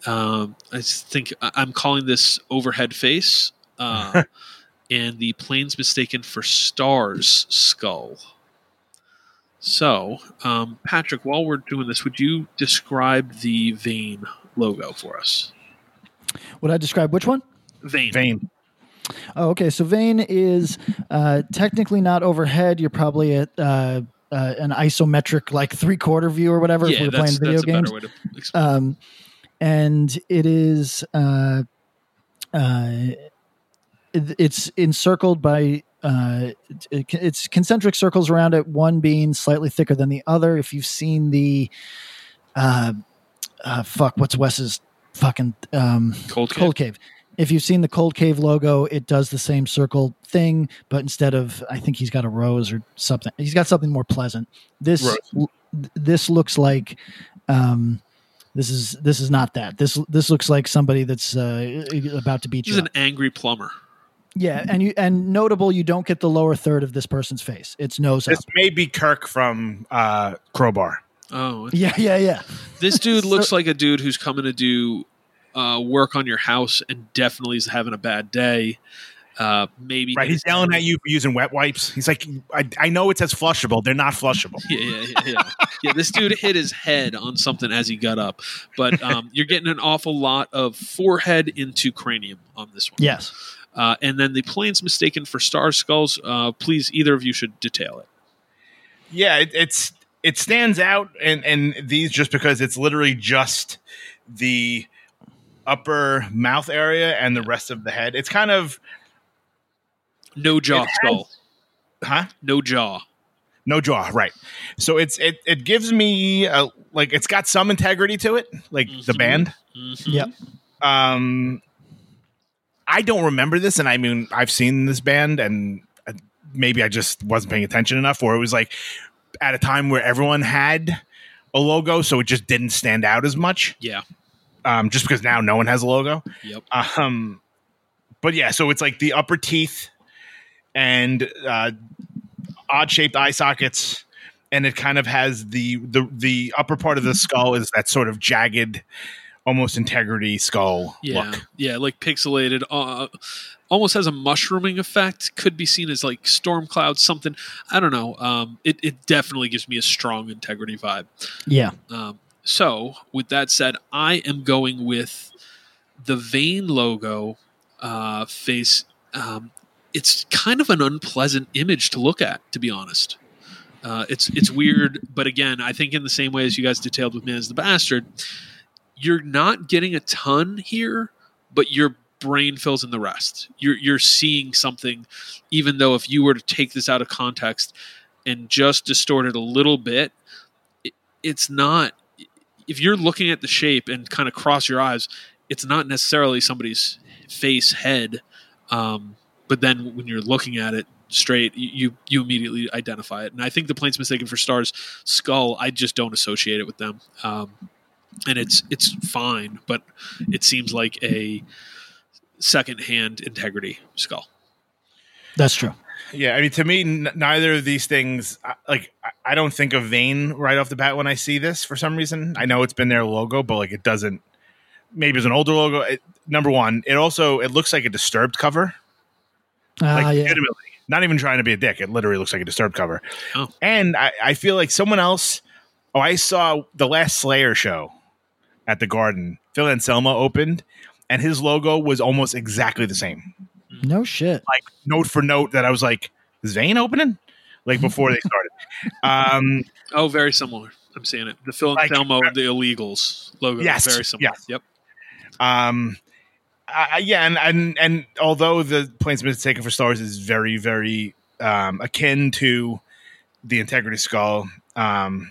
Um, I think I'm calling this overhead face, uh, *laughs* and the Planes mistaken for stars skull. So, um, Patrick, while we're doing this, would you describe the Vein logo for us? Would I describe which one? Vane. Vein. Oh, okay. So Vein is uh, technically not overhead. You're probably at uh, uh, an isometric, like three quarter view or whatever. if Yeah, we're that's, playing video that's a games. better way to explain. um, and it is uh, uh, it- it's encircled by uh, it- it's concentric circles around it. One being slightly thicker than the other. If you've seen the uh, uh, fuck, what's Wes's fucking um, Cold Cave. Cold Cave. If you've seen the Cold Cave logo, it does the same circle thing, but instead of I think he's got a rose or something, he's got something more pleasant. This this looks like um, this is this is not that. This this looks like somebody that's uh, about to beat This you. is up. an angry plumber. Yeah, and you and notable, you don't get the lower third of this person's face. It's nose This up. may be Kirk from uh, Crowbar. Oh, Yeah, yeah, yeah. this dude *laughs* So- looks like a dude who's coming to do uh, work on your house and definitely is having a bad day. Uh, maybe Right, he's yelling at you for using wet wipes. He's like, I, I know it says flushable. They're not flushable. *laughs* Yeah, yeah, yeah, yeah. yeah. This dude *laughs* hit his head on something as he got up, but um, you're getting an awful lot of forehead into cranium on this one. Yes. Uh, and then the Planes mistaken for star skulls. Uh, please, either of you should detail it. Yeah, it, it's it stands out, and and these just because it's literally just the upper mouth area and the rest of the head. It's kind of No jaw It has- skull. huh. No jaw. No jaw, right? So it's it it gives me a, like it's got some integrity to it, like the Mhm. band. Mhm. Yep. Um, I don't remember this, and I mean I've seen this band, and uh, maybe I just wasn't paying attention enough, or it was like at a time where everyone had a logo, so it just didn't stand out as much. Yeah. Um, just because now no one has a logo. Yep. Um, but yeah, so it's like the upper teeth and uh, odd shaped eye sockets, and it kind of has the the the upper part of the skull is that sort of jagged, almost integrity skull Yeah. look. Yeah. Like pixelated. Uh, almost has a mushrooming effect. Could be seen as like storm clouds, something. I don't know. Um, it, it definitely gives me a strong integrity vibe. Yeah. Um, so, with that said, I am going with the Vein logo uh, face. Um, it's kind of an unpleasant image to look at, to be honest. Uh, it's it's weird, but again, I think in the same way as you guys detailed with Man is the Bastard, you're not getting a ton here, but your brain fills in the rest. You're you're seeing something, even though if you were to take this out of context and just distort it a little bit, it, it's not. If you're looking at the shape and kind of cross your eyes, it's not necessarily somebody's face head. Um, but then when you're looking at it straight, you you immediately identify it. And I think the Planes mistaken for stars skull. I just don't associate it with them. Um, and it's it's fine, but it seems like a secondhand integrity skull. That's true. Yeah, I mean, to me, n- neither of these things, like, I- I don't think of Vein right off the bat when I see this for some reason. I know it's been their logo, but like, it doesn't. Maybe it's an older logo. It, number one, it also it looks like a disturbed cover. Ah, Like, yeah. legitimately, not even trying to be a dick. It literally looks like a disturbed cover. Oh. And I, I feel like someone else. Oh, I saw the last Slayer show at the Garden. Phil Anselmo opened, and his logo was almost exactly the same No shit. like note for note that I was like, is Vein opening? Like before they started. *laughs* Um, Oh, very similar. I'm seeing it. The Phil Like- Anselmo and the Illegals logo. Yes, very similar. yes. Yep. um, I, I- yeah, and, and and although the planes mistaken for stars is very very um, akin to the integrity skull, um,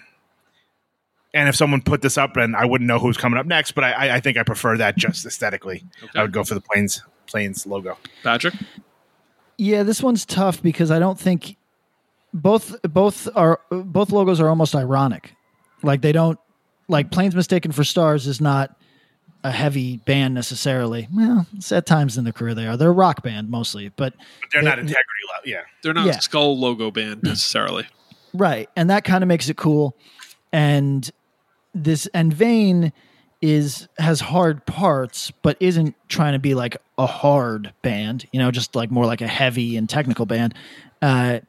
and if someone put this up, and I wouldn't know who's coming up next, but I, I- I think I prefer that just aesthetically. Okay. I would go for the planes planes logo. Patrick. Yeah, this one's tough because I don't think both both are both logos are almost ironic. Like they don't like planes mistaken for stars is not a heavy band necessarily. Well, it's at times in their career they are. They're a rock band mostly, but But they're not Yeah. integrity level. Yeah, They're not Yeah. skull logo band necessarily. Right. And that kind of makes it cool. And this and Vein is has hard parts, but isn't trying to be like a hard band, you know, just like more like a heavy and technical band. Uh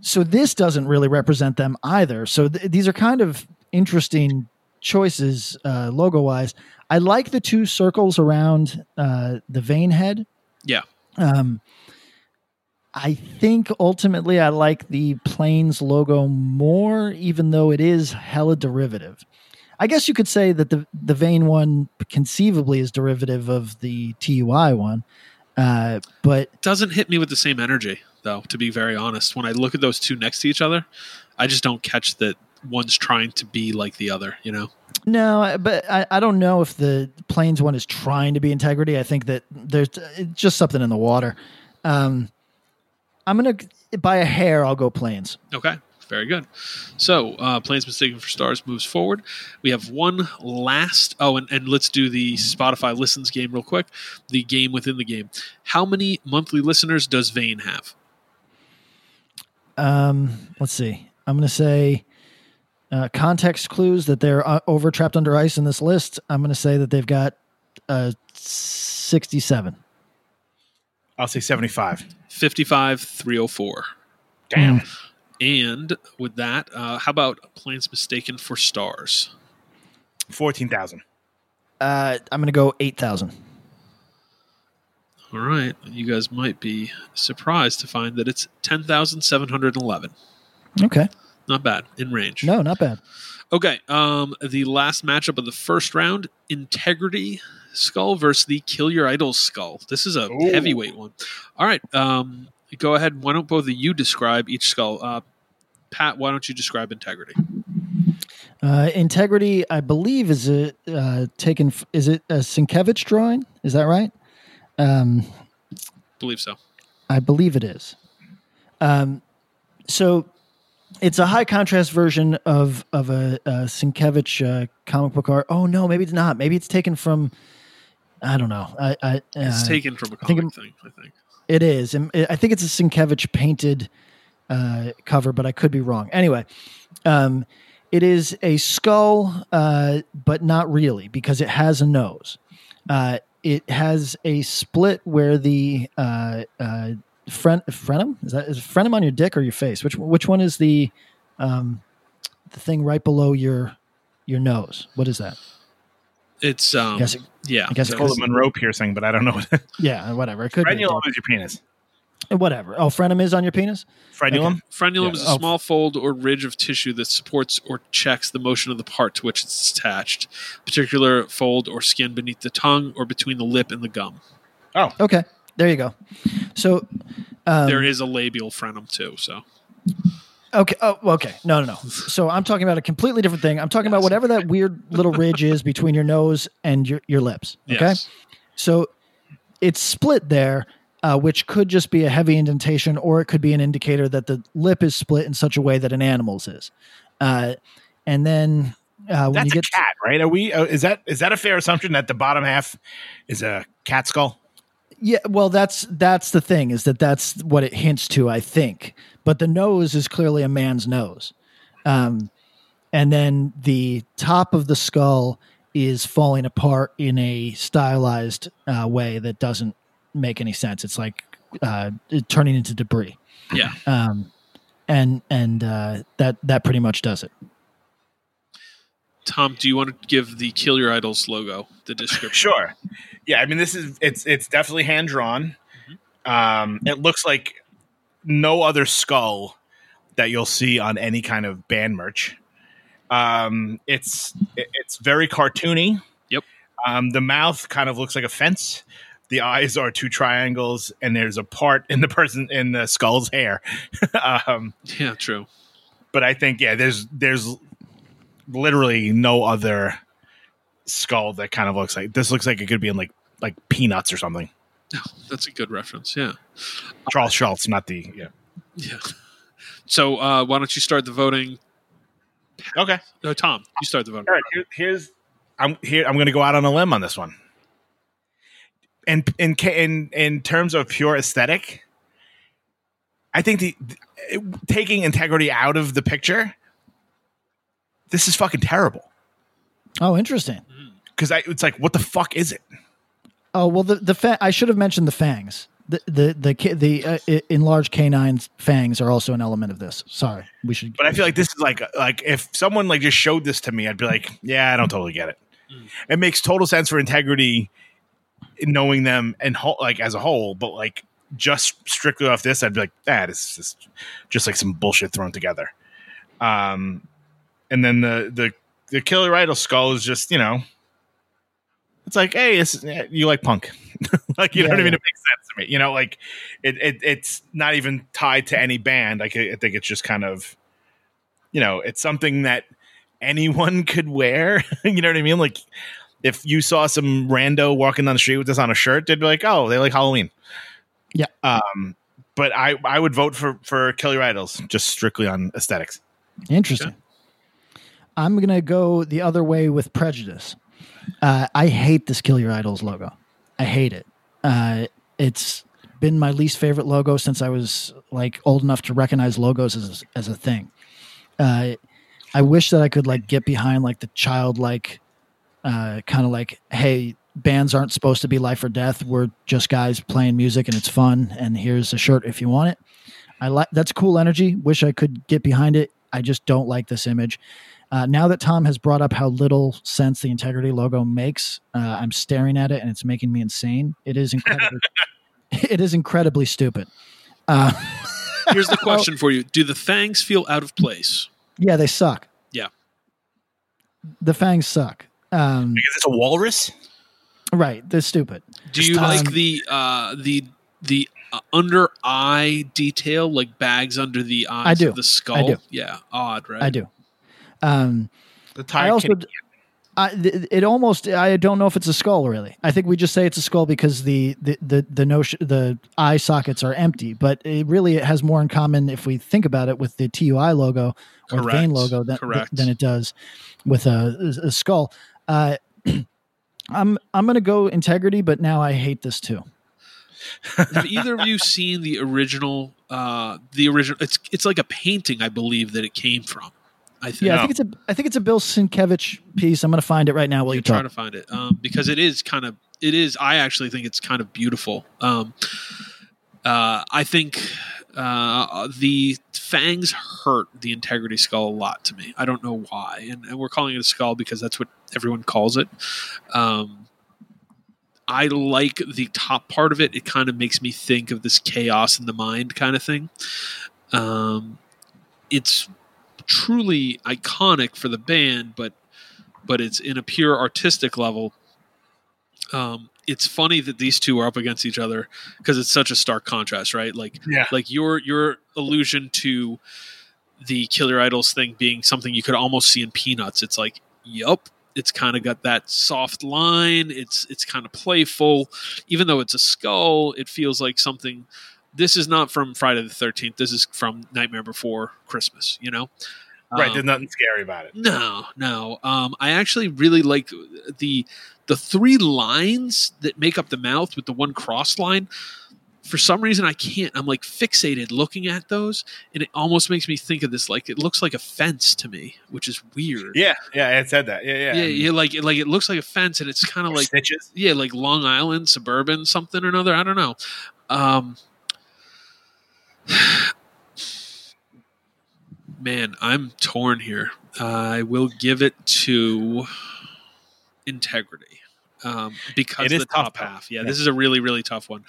so this doesn't really represent them either. So th- these are kind of interesting choices uh, logo wise. I like the two circles around uh, the vein head. Yeah. Um, I think ultimately I like the Planes logo more, even though it is hella derivative. I guess you could say that the the Vein one conceivably is derivative of the TUI one, uh, but Doesn't hit me with the same energy, though, to be very honest. When I look at those two next to each other, I just don't catch that one's trying to be like the other, you know? no, but I, I don't know if the Planes one is trying to be integrity. I think that there's just something in the water. Um, I'm gonna by a hair. I'll go Planes. Okay, very good. So, uh, Planes Mistaken for Stars moves forward. We have one last. Oh, and, and let's do the Spotify listens game real quick. The game within the game. How many monthly listeners does Vein have? Um, let's see. I'm going to say uh, context clues that they're uh, over trapped under ice in this list. I'm going to say that they've got uh, 67. I'll say seventy five. 55, 304. Damn. And with that, uh, how about Planes Mistaken for Stars? Fourteen thousand. Uh, I'm going to go 8,000. All right, you guys might be surprised to find that it's 10,711. Okay. Not bad in range. No, not bad. Okay, um, the last matchup of the first round: Integrity Skull versus the Kill Your Idols Skull. This is a Ooh. heavyweight one. All right, um, go ahead. Why don't both of you describe each skull? Uh, Pat, why don't you describe Integrity? Uh, integrity, I believe, is it uh, taken. f- Is it a Sienkiewicz drawing? Is that right? Um, Believe so. I believe it is. Um, so it's a high contrast version of of a, a Sienkiewicz uh, comic book art. Oh no, maybe it's not. Maybe it's taken from. I don't know. I, I It's uh, taken from a I think comic thing. I think. It is. And I think it's a Sienkiewicz painted uh, cover, but I could be wrong. Anyway, um, it is a skull, uh, but not really because it has a nose. Uh, it has a split where the uh, uh, fren- frenum is that is frenum on your dick or your face? Which which one is the um, the thing right below your your nose? What is that? It's um, I guess it- yeah. I guess It's called was- a Monroe piercing, but I don't know what *laughs* yeah, whatever. It could be frenulum dick. is your penis. whatever. Oh, frenum is on your penis. Frenulum. Frenulum Yeah. is a Oh. small fold or ridge of tissue that supports or checks the motion of the part to which it's attached. Particular fold or skin beneath the tongue or between the lip and the gum. Oh, Okay, there you go. So um, there is a labial frenum too. So Okay. Oh, okay. No, no, no. So I'm talking about a completely different thing. I'm talking about whatever that weird little ridge is between your nose and your, your lips. Okay. yes, So it's split there, uh, which could just be a heavy indentation, or it could be an indicator that the lip is split in such a way that an animal's is. Uh, and then uh, when That's you a get cat, right? Are we? Uh, is that is that a fair assumption that the bottom half is a cat skull? Yeah, well, that's that's the thing is that that's what it hints to, I think. But the nose is clearly a man's nose, um, and then the top of the skull is falling apart in a stylized uh, way that doesn't make any sense. It's like uh, turning into debris, Yeah. um, and and uh, that that pretty much does it. Tom, do you want to give the Kill Your Idols logo the description? *laughs* Sure. Yeah, I mean this is it's it's definitely hand drawn. Um, it looks like no other skull that you'll see on any kind of band merch. Um, it's it- it's very cartoony. Yep. Um, the mouth kind of looks like a fence. The eyes are two triangles, and there's a part in the person in the skull's hair. *laughs* um, Yeah, true. but I think yeah, there's there's literally no other skull that kind of looks like this. Looks like it could be in like like peanuts or something. *laughs* That's a good reference. Yeah. Charles Schulz, not the yeah. Yeah. So uh, why don't you start the voting? Okay, No, Tom, you start the voting. all right. Here, here's I'm here. I'm going to go out on a limb on this one. And in ca- in in terms of pure aesthetic, I think the, the- taking integrity out of the picture, this is fucking terrible. Oh, interesting. Because it's like, what the fuck is it? Oh well, the the fa- I should have mentioned the fangs. The the the ca- the uh, enlarged canine's fangs are also an element of this. Sorry, we should. But I feel like this is like like if someone like just showed this to me, I'd be like, yeah, I don't totally get it. It makes total sense for integrity in knowing them and whole, like as a whole, but like just strictly off this, I'd be like, that is just just like some bullshit thrown together. Um, and then the the the Kill Your Idol skull is just you know, it's like, hey, it's, you like punk, *laughs* like you know Yeah, what I mean? It makes sense to me. You know, like it, it it's not even tied to any band. Like I think it's just kind of, you know, it's something that anyone *laughs* could wear. *laughs* you know what I mean? Like if you saw some rando walking down the street with this on a shirt, they'd be like, oh, they like Halloween. Yeah. Um, but I I would vote for for Kill Your Idols just strictly on aesthetics. Interesting. I'm gonna go the other way with prejudice. Uh, I hate this "Kill Your Idols" logo. I hate it. Uh, it's been my least favorite logo since I was like old enough to recognize logos as as a thing. Uh, I wish that I could like get behind like the childlike, uh, kind of like, hey, bands aren't supposed to be life or death. We're just guys playing music and it's fun. And here's a shirt if you want it. I like that's cool energy. Wish I could get behind it. I just don't like this image. Uh, now that Tom has brought up how little sense the integrity logo makes, uh, I'm staring at it and it's making me insane. It is incredibly, *laughs* it is incredibly stupid. Uh, *laughs* Here's the question for you: Do the fangs feel out of place? yeah, they suck. Yeah. The fangs suck. Um, Because it's a walrus. right, they're stupid. Do you Um, like the uh, the the uh, under eye detail, like bags under the eyes I do. of the skull? I do. Yeah, odd, right? I do. Um, The I also, kitty. I, it almost, I don't know if it's a skull really. I think we just say it's a skull because the, the, the, the notion, the eye sockets are empty, but it really, it has more in common if we think about it with the TUI logo or the Correct. Vein logo than, than it does with a, a skull. Uh, *clears throat* I'm, I'm going to go integrity, but now I hate this too. Have either of you seen the original? Uh, the original. It's it's like a painting, I believe, that it came from. I think. Yeah, I No. think it's a, I think it's a Bill Sienkiewicz piece. I'm going to find it right now while you I'm trying to find it um, because it is kind of it is. I actually think it's kind of beautiful. Um, uh, I think uh, the fangs hurt the integrity skull a lot to me. I don't know why, and, and we're calling it a skull because that's what everyone calls it. Um, I like the top part of it. It kind of makes me think of this chaos in the mind kind of thing. Um, it's truly iconic for the band, but but it's in a pure artistic level. Um, it's funny that these two are up against each other because it's such a stark contrast, right? Like, Yeah. like your your allusion to the Kill Your Idols thing being something you could almost see in Peanuts. It's like, yup. It's kind of got that soft line. It's it's kind of playful, even though it's a skull. It feels like something. This is not from Friday the Thirteenth. This is from Nightmare Before Christmas. You know, right. Um, There's nothing scary about it. no, no. Um, I actually really like the the three lines that make up the mouth with the one cross line. For some reason, I can't. I'm like fixated looking at those, and it almost makes me think of this. Like it looks like a fence to me, which is weird. Yeah, yeah. It said that. Yeah, yeah. yeah, yeah. Like like it looks like a fence, and it's kind of like stitches. yeah, like Long Island suburban something or another. I don't know. Um, man, I'm torn here. I will give it to integrity um, because it is the tough, top half. Yeah, Yeah. this is a really really tough one.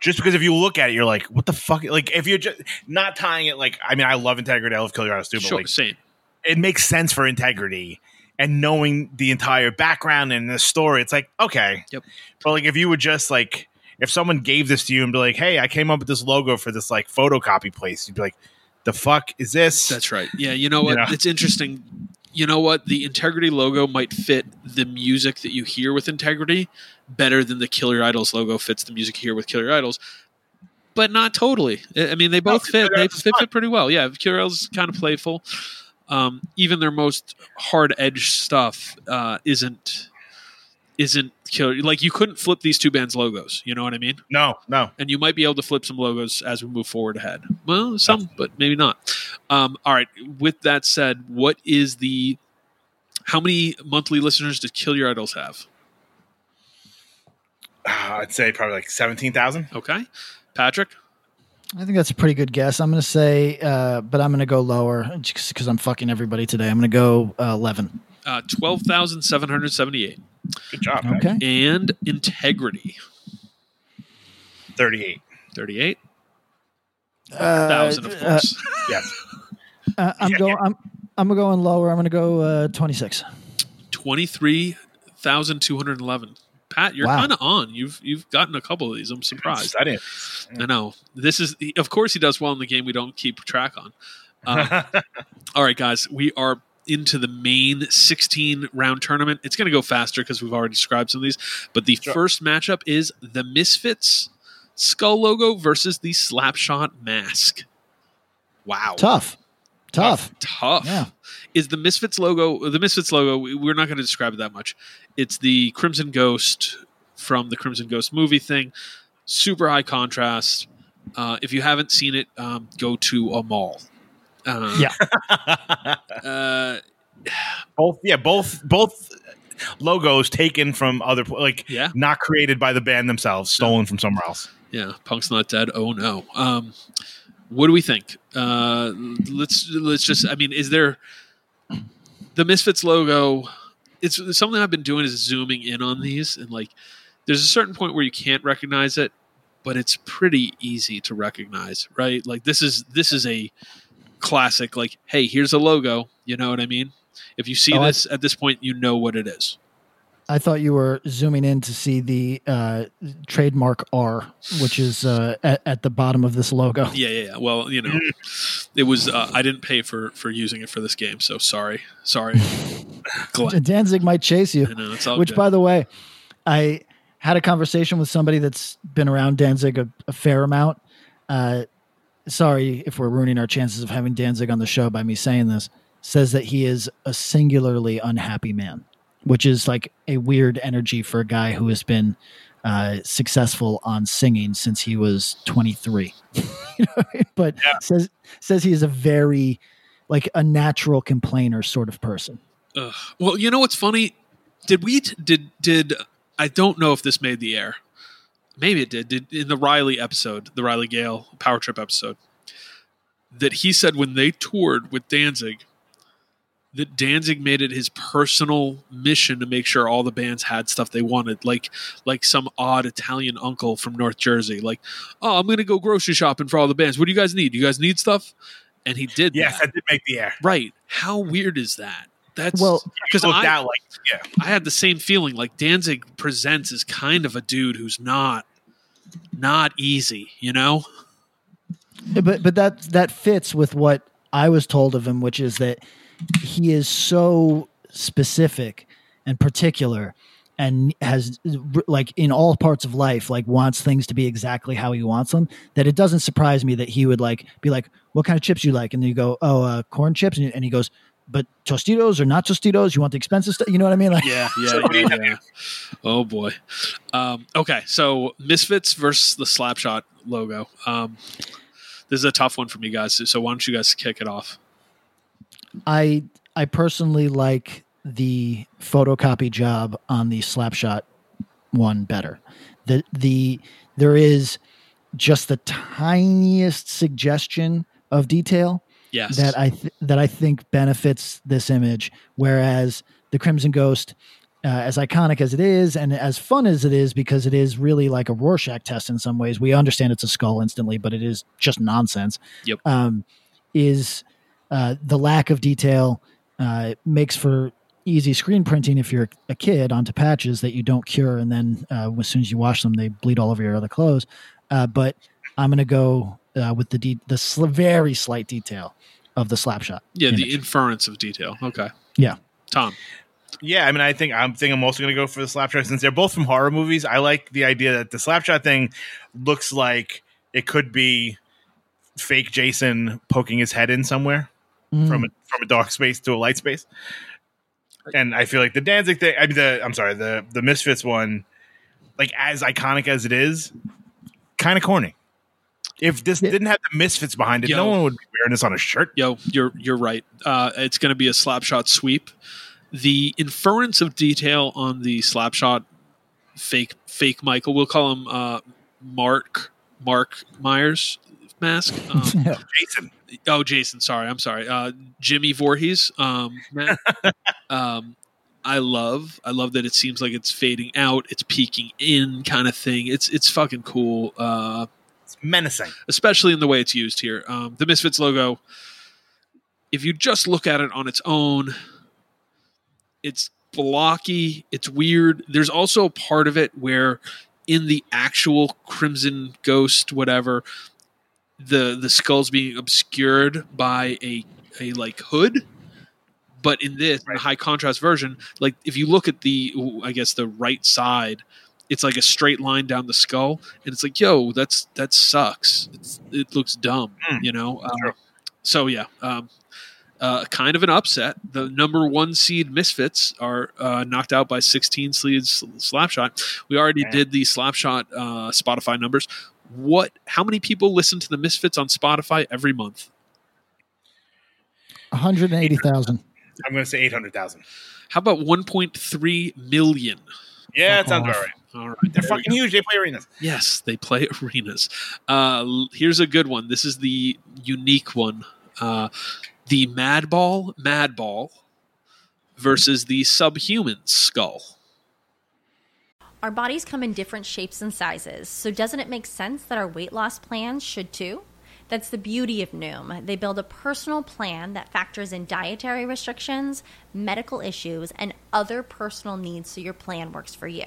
Just because if you look at it, you're like, what the fuck? Like if you're just not tying it, like I mean, I love integrity. I love Your too, but Sure, like same. it makes sense for integrity and knowing the entire background and the story it's like okay Yep. but like if you would just like if someone gave this to you and be like hey i came up with this logo for this like photocopy place you'd be like the fuck is this That's right. Yeah, you know You what? know? It's interesting. You know what? The integrity logo might fit the music that you hear with integrity better than the Kill Your Idols logo fits the music here with Kill Your Idols. But not totally. I mean, they both Kill fit. They fit, fit pretty well. Yeah, Kill Your Idols is kind of playful. Um, even their most hard edge stuff uh, isn't isn't kill. Like you couldn't flip these two bands' logos. You know what I mean? no no and you might be able to flip some logos as we move forward ahead. Well, some, but maybe not. Um, all right. With that said, what is the how many monthly listeners does Kill Your Idols have? Uh, i'd say probably like 17000 Okay, Patrick. I think that's a pretty good guess. I'm going to say, uh, but I'm going to go lower just because I'm fucking everybody today. I'm going to go uh, 11. Uh, Twelve thousand seven hundred seventy-eight, good job Pat. Okay. and Integrity 38 thirty-eight Uh, thousand, of uh, course. *laughs* yes uh, I'm Yeah, going. yeah. I'm. I'm going lower. I'm going to go uh, 26. Twenty-three thousand two hundred eleven. Pat, you're Wow. kind of on. You've you've gotten a couple of these. I'm surprised. studying I know. This is, of course, he does well in the game we don't keep track on. Uh, *laughs* all right, guys, we are into the main 16 round tournament. It's going to go faster because we've already described some of these. But the Sure. first matchup is the Misfits skull logo versus the Slapshot mask. Wow, Tough. Tough. tough. Yeah. Is the Misfits logo? The Misfits logo. we- We're not going to describe it that much. It's the Crimson Ghost from the Crimson Ghost movie thing. Super high contrast. Uh, if you haven't seen it, um, go to a mall. Uh, Yeah. *laughs* Uh, both yeah both both logos taken from other like yeah. not created by the band themselves stolen from somewhere else Yeah. Punk's not dead. Oh no. Um, what do we think? Uh, let's let's just. I mean, is there the Misfits logo? It's something I've been doing is zooming in on these and like. There's a certain point where you can't recognize it, but it's pretty easy to recognize, right? Like this is this is a classic. Like, hey, here's a logo. You know what I mean? If you see Oh, I- this at this point, you know what it is. I thought you were zooming in to see the uh, trademark R, which is uh, at, at the bottom of this logo. *laughs* Yeah, yeah, yeah. Well, you know, it was. Uh, I didn't pay for for using it for this game, so sorry, sorry. *laughs* Danzig might chase you. I know Which, good. by the way, I had a conversation with somebody that's been around Danzig a, a fair amount. Sorry if we're ruining our chances of having Danzig on the show by me saying this. Says that he is a singularly unhappy man, which is like a weird energy for a guy who has been uh, successful on singing since he was 23. *laughs* You know, but says says he is a very like a natural complainer sort of person. Well, you know what's funny? Did we? T- did did I don't know if this made the air. Maybe it did. Did in the Riley episode, the Riley Gale Power Trip episode, that he said when they toured with Danzig, that Danzig made it his personal mission to make sure all the bands had stuff they wanted, like like some odd Italian uncle from North Jersey. Like, oh, I'm going to go grocery shopping for all the bands. What do you guys need? Do You guys need stuff? And he did. yes that. that did make the air Right. How weird is that? That's Well, because I, like yeah I had the same feeling. Like Danzig presents as kind of a dude who's not not easy, you know? But but that that fits with what I was told of him, which is that he is so specific and particular and has like in all parts of life like wants things to be exactly how he wants them that it doesn't surprise me that he would like be like what kind of chips you like and then you go oh uh, corn chips and, and he goes but tostitos or not tostitos you want the expensive stuff you know what i mean like Yeah, *laughs* yeah, yeah, yeah. Oh boy. Um, okay, so Misfits versus the Slapshot logo. Um, this is a tough one for me, guys. So why don't you guys kick it off? I I personally like the photocopy job on the Slapshot one better. The the there is just the tiniest suggestion of detail Yes. that I th- that I think benefits this image, whereas the Crimson Ghost. Uh, as iconic as it is, and as fun as it is, because it is really like a Rorschach test in some ways. We understand it's a skull instantly, but it is just nonsense. Yep. Um, is uh, the lack of detail uh, makes for easy screen printing if you're a kid onto patches that you don't cure, and then uh, as soon as you wash them, they bleed all over your other clothes. Uh, but I'm going to go uh, with the de- the sl- very slight detail of the slap shot. yeah, the inference of detail. Okay. Yeah. Tom. Yeah, I mean, I think I'm think I'm also going to go for the slapshot since they're both from horror movies. I like the idea that the slapshot thing looks like it could be fake Jason poking his head in somewhere Mm. from a, from a dark space to a light space. And I feel like the Danzig thing, I mean, the I'm sorry, the the Misfits one, like as iconic as it is, kind of corny. If this Yeah. didn't have the Misfits behind it, Yo. no one would be wearing this on a shirt. Yo, you're you're right. Uh, it's going to be a slapshot sweep. The inference of detail on the slapshot fake fake Michael, we'll call him uh, Mark Mark Myers mask. *laughs* Um, Jason, oh, Jason, sorry, I'm sorry. Uh, Jimmy Voorhees. Um, *laughs* um, I love, I love that it seems like it's fading out, it's peeking in, kind of thing. It's it's fucking cool. Uh, it's menacing. especially in the way it's used here. Um, the Misfits logo, if you just look at it on its own, it's blocky, it's weird. There's also a part of it where in the actual Crimson Ghost, whatever, the the skull's being obscured by a a like hood. But in this, in the high contrast version, like if you look at the, I guess the right side, it's like a straight line down the skull, and it's like, yo, that's that sucks. It's, it looks dumb, Hmm. you know. True. so yeah, um, uh, kind of an upset. The number one seed Misfits are uh, knocked out by 16 seeds Slapshot. We already Man. did the Slapshot uh, Spotify numbers. What? How many people listen to the Misfits on Spotify every month? 180,000. I'm going to say eight hundred thousand. How about 1.3 million? Yeah, Fuck that sounds about right. All right, They're there fucking huge. They play arenas. Yes, they play *laughs* arenas. Uh, here's a good one. This is the unique one. Uh, the Madball Madball versus the Subhuman Skull. Our bodies come in different shapes and sizes, so doesn't it make sense that our weight loss plans should too? That's the beauty of Noom. They build a personal plan that factors in dietary restrictions, medical issues, and other personal needs so your plan works for you.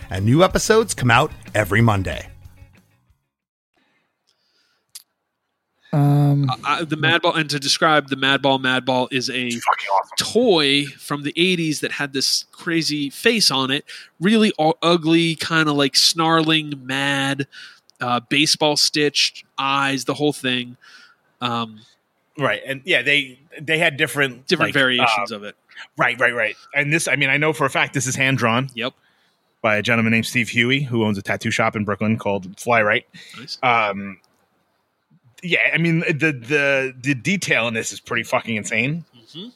and new episodes come out every Monday. Um, uh, the Madball, and to describe the Madball, Madball is a awesome. toy from the 80s that had this crazy face on it really u- ugly kind of like snarling mad uh, baseball stitched eyes the whole thing um, Right, and yeah, they they had different different like, variations uh, of it right, right, right. And this, I mean, I know for a fact this is hand drawn yep by a gentleman named Steve Huey, who owns a tattoo shop in Brooklyn called Fly Right. nice Um, yeah, I mean the the the detail in this is pretty fucking insane. Mhm.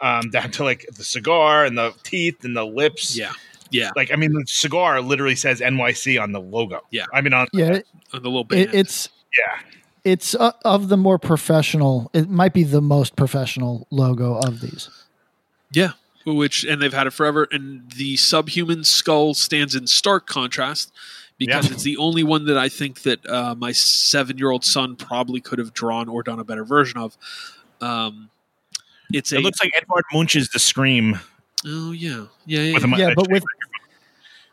Um, down to like the cigar and the teeth and the lips. yeah yeah Like, I mean, the cigar literally says NYC on the logo. Yeah. I mean, on yeah, it, on the little band. it, it's yeah, it's uh, of the more professional. It might be the most professional logo of these. Yeah, which and they've had it forever. And the subhuman skull stands in stark contrast because Yeah. it's the only one that I think that uh, my seven-year-old son probably could have drawn or done a better version of. Um, it's a it looks like Edvard Munch's The Scream oh yeah yeah yeah, with a Yeah, but with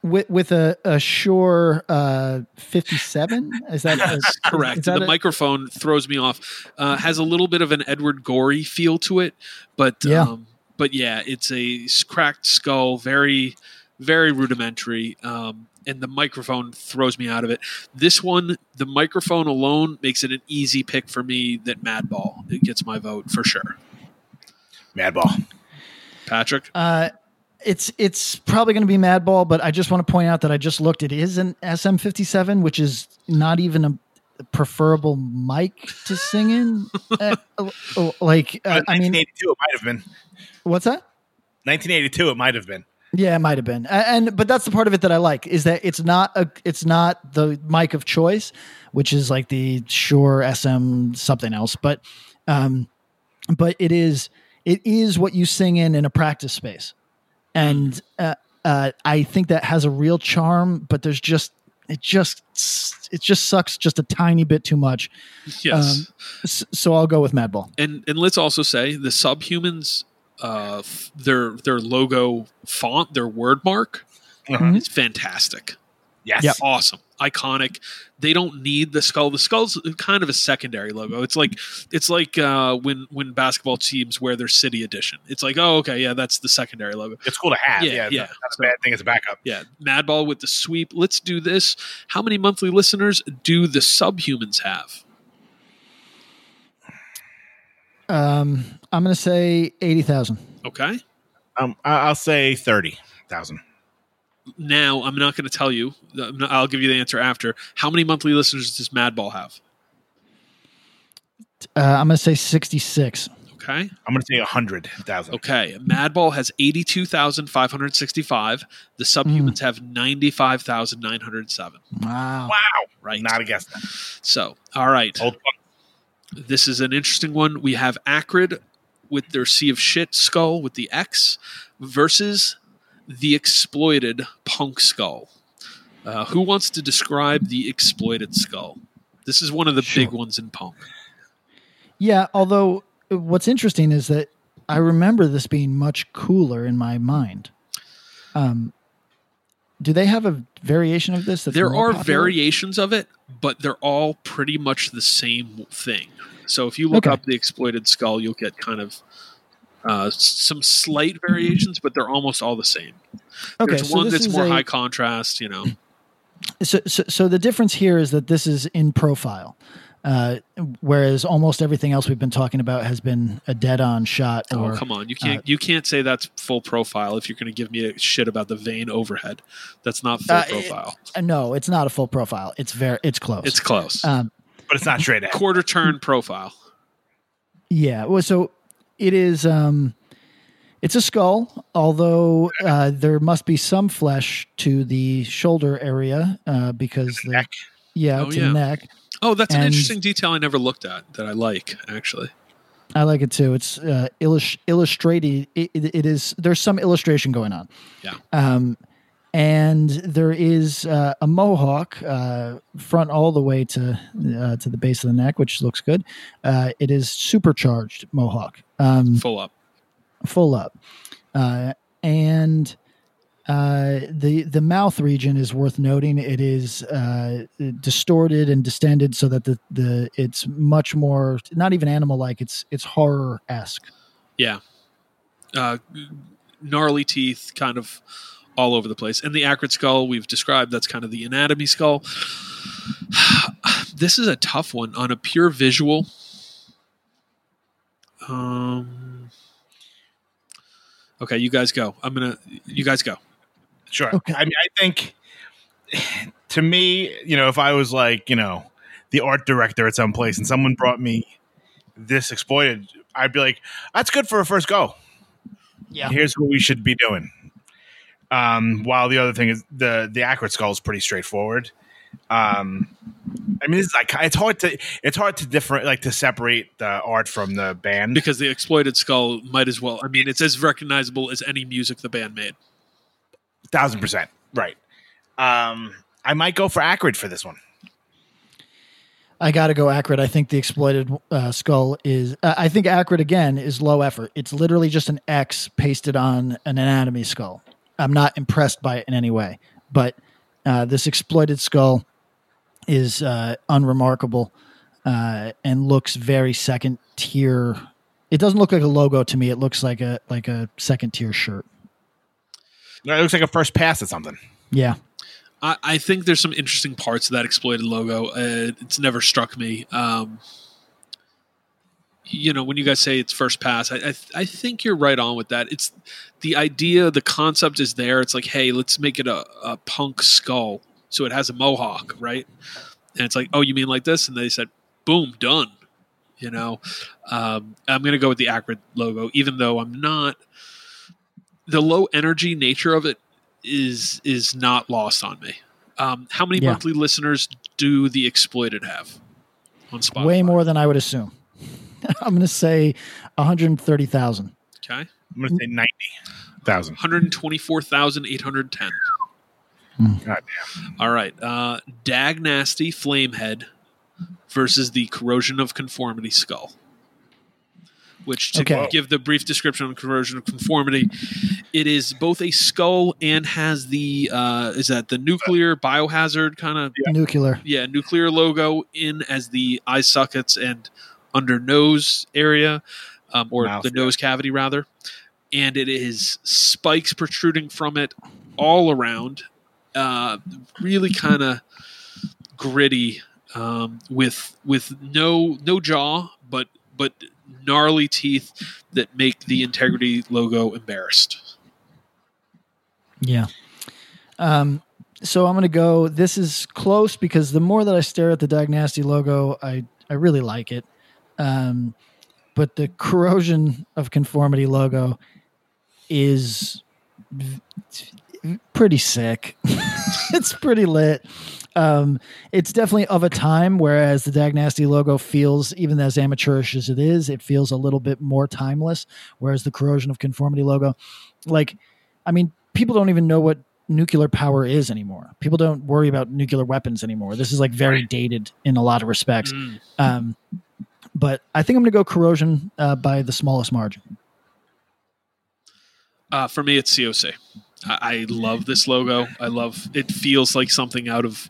with with a a Shure uh, fifty seven. Is that Yes, is- correct. is that the it? microphone throws me off. Uh, has a little bit of an Edward Gorey feel to it, but Yeah. um, but yeah, it's a cracked skull, very very rudimentary. Um, and the microphone throws me out of it. This one, the microphone alone makes it an easy pick for me. That Madball it gets my vote for sure. Madball. Patrick, Uh, it's it's probably going to be Madball, but I just want to point out that I just looked. It is an SM57, which is not even a preferable mic to sing in. *laughs* Uh, uh, like, uh, I mean, 1982, it might have been. What's that? 1982, it might have been. Yeah, it might have been, and but that's the part of it that I like is that it's not a it's not the mic of choice, which is like the Shure SM something else, but um, but it is it is what you sing in in a practice space, and uh, uh, I think that has a real charm. But there's just it just it just sucks just a tiny bit too much. yes. Um, so I'll go with Madball. and and let's also say the subhumans uh f- their their logo font their word mark is fantastic. Yes. Yeah. awesome. Iconic. They don't need the skull. The skull's kind of a secondary logo. It's like it's like uh when when basketball teams wear their city edition. It's like oh okay yeah that's the secondary logo. It's cool to have. Yeah, Yeah, yeah. Not, not a bad thing It's a backup. yeah. Madball with the sweep. Let's do this. How many monthly listeners do the subhumans have Um, I'm going to say eighty thousand. okay Um, I- I'll say 30,000. now I'm not going to tell you. I'm not- I'll give you the answer after. How many monthly listeners does Madball have? Uh, I'm going to say sixty six. Okay. I'm going to say 100,000. Okay. Madball has 82,565. The subhumans have 95,907. Wow. Wow. Right. Not a guess. then. So, all right. Old fuck. This is an interesting one. We have Acrid with their Sea of Shit skull with the X versus the exploited Punk skull. Uh, who wants to describe the exploited skull? This is one of the big ones in Punk. Yeah, although uh, what's interesting is that I remember this being much cooler in my mind. Um, do they have a variation of this? There are popular? variations of it, but they're all pretty much the same thing. So if you look Okay. up the exploited skull, you'll get kind of uh, some slight variations, but they're almost all the same. Okay, There's so one this that's more a- high contrast, you know. So, so, so the difference here is that this is in profile. Uh, whereas almost everything else we've been talking about has been a dead-on shot. Or oh come on, you can't you can't say that's full profile if you're going to give me a shit about the vein overhead. That's not full Uh, profile. uh, no, it's not a full profile. It's very it's close. it's close. um, but it's not straight ahead. Quarter turn profile. Yeah. Well, so it is. Um, it's a skull, although uh, there must be some flesh to the shoulder area uh, because the, neck. Yeah Oh, to yeah. the neck. Oh, that's an interesting detail I never looked at that I like actually. I like it too. It's uh, illus- illustrated. It, it, it is. There's some illustration going on. Yeah. Um, and there is uh, a mohawk uh, front all the way to uh, to the base of the neck, which looks good. Uh, it is supercharged mohawk. Um, Full up. full up. Uh, and uh, the the mouth region is worth noting. It is uh, distorted and distended so that the, the it's much more not even animal like. It's it's horror esque. Yeah. Uh, gnarly teeth, kind of all over the place. And the acrid skull we've described, that's kind of the anatomy skull. *sighs* this is a tough one on a pure visual. Um, okay, you guys go. I'm gonna. You guys go. Sure. Okay. I mean, I think *sighs* to me, you know, if I was like, you know, the art director at some place and someone brought me this exploited, I'd be like, that's good for a first go. Yeah. Here's what we should be doing. Um, while the other thing is the the acrid skull is pretty straightforward. Um, I mean, it's like it's hard to it's hard to different like to separate the art from the band. Because the exploited skull might as well. I mean, it's as recognizable as any music the band made. Thousand percent right. Um, I might go for acrid for this one. I got to go acrid. I think the exploited uh, skull is. Uh, I think acrid again is low effort. It's literally just an X pasted on an anatomy skull. I'm not impressed by it in any way, but uh, this exploited skull is uh, unremarkable uh, and looks very second tier. It doesn't look like a logo to me. It looks like a like a second tier shirt. It looks like a first pass at something. Yeah, I, I think there's some interesting parts of that exploited logo. Uh, it's never struck me. Um, you know, when you guys say it's first pass, I, I I think you're right on with that. It's the idea, the concept is there. It's like, hey, let's make it a, a punk skull, so it has a mohawk, right? And it's like, oh, you mean like this? And they said, boom, done. You know, um, I'm going to go with the Acrid logo, even though I'm not. The low energy nature of it is is not lost on me. Um, how many Yeah. monthly listeners do the exploited have on Spotify? way more than I would assume. *laughs* I'm going to say 130,000. Okay, I'm going to say ninety thousand. 124,810. God damn. All right. Uh, Dag Nasty Flamehead versus the Corrosion of Conformity Skull. Which, to Okay. give the brief description on Corrosion of Conformity, it is both a skull and has the, uh, is that the nuclear biohazard kind of, Nuclear. yeah, nuclear logo in as the eye sockets and under nose area, um, or Mouth, the yeah. nose cavity rather. And it is spikes protruding from it all around. Uh, really kind of gritty um, with with no no jaw, but but gnarly teeth that make the integrity logo embarrassed. Yeah. Um, so I'm going to go. This is close because the more that I stare at the Dag Nasty logo, I, I really like it. Um, but the corrosion of conformity logo is pretty sick. *laughs* it's pretty lit. Um, it's definitely of a time, whereas the Dag Nasty logo feels, even as amateurish as it is, it feels a little bit more timeless. Whereas the corrosion of conformity logo, like, I mean, people don't even know what nuclear power is anymore. People don't worry about nuclear weapons anymore. This is like very dated in a lot of respects. Mm. Um, but I think I'm going to go corrosion uh, by the smallest margin. Uh, for me, it's COC. I, I love this logo. I love it. Feels like something out of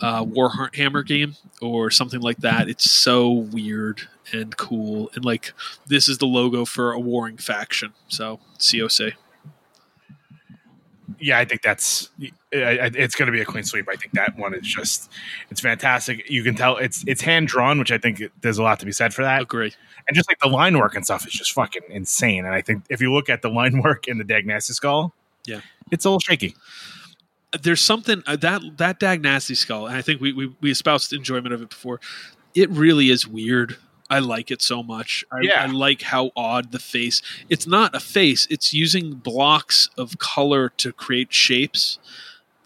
uh, Warhammer game or something like that. It's so weird and cool, and like this is the logo for a warring faction. So COC. yeah, I think that's it's going to be a clean sweep. I think that one is just it's fantastic. You can tell it's it's hand drawn, which I think there's a lot to be said for that. Agree. And just like the line work and stuff is just fucking insane. And I think if you look at the line *laughs* work in the Dag Nasty Skull, Yeah. it's a little shaky. there's something uh, that that Dag Nasty skull, and I think we, we we espoused enjoyment of it before. It really is weird. I like it so much. I, Yeah. I like how odd the face. It's not a face. It's using blocks of color to create shapes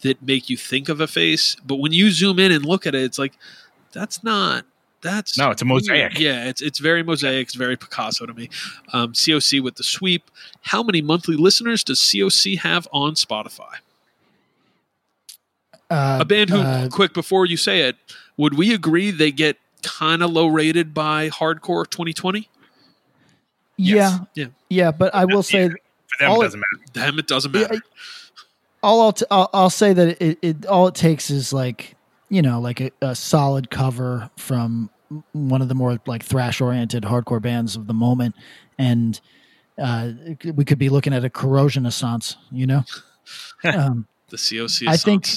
that make you think of a face. But when you zoom in and look at it, it's like that's not. That's No, it's a mosaic. weird. Yeah, it's it's very mosaic. It's very Picasso to me. Um, COC with the sweep. How many monthly listeners does COC have on Spotify? Uh, a band who uh, quick before you say it would we agree they get kind of low rated by hardcore 2020 yeah, yeah yeah, but I will say For them, it it- doesn't matter. them it doesn't Yeah, matter all I'll, t- I'll I'll say that it, it all it takes is like you know like a, a solid cover from one of the more like thrash oriented hardcore bands of the moment, and uh, we could be looking at a corrosion assance. You know, *laughs* um, the coc I think-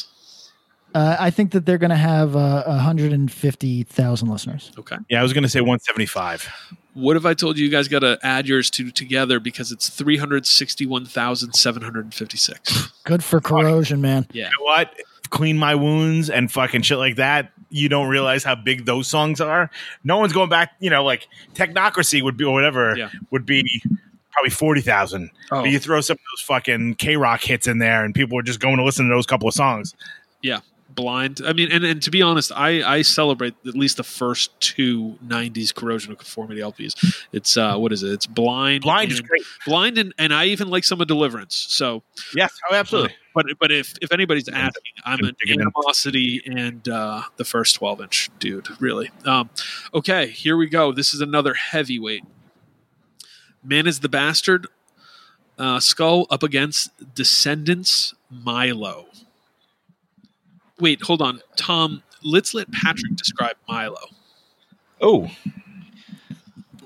uh, I think that they're going to have uh, hundred and fifty thousand listeners. okay Yeah, I was going to say 175. what if i told you you guys got to add yours two together because it's 361756 Good for corrosion, man. yeah You know what? Clean my wounds and fucking shit like that. You don't realize how big those songs are. No one's going back. You know, like Technocracy would be or whatever Yeah. would be probably forty thousand. Oh. But you throw some of those fucking K Rock hits in there, and people are just going to listen to those couple of songs. yeah blind i mean and, and to be honest i i celebrate at least the first two 90s corrosion of conformity lps it's uh what is it it's blind Blind is and- great. blind and, and i even like some of deliverance so Yes, oh, absolutely. But but if if anybody's asking, I'm an Dig it in. animosity and uh, the first 12 inch dude. Really. Um, okay, here we go. This is another heavyweight. Man is the bastard. Uh, skull up against Descendents Milo. Wait, hold on, Tom. Let's let Patrick describe Milo. Oh,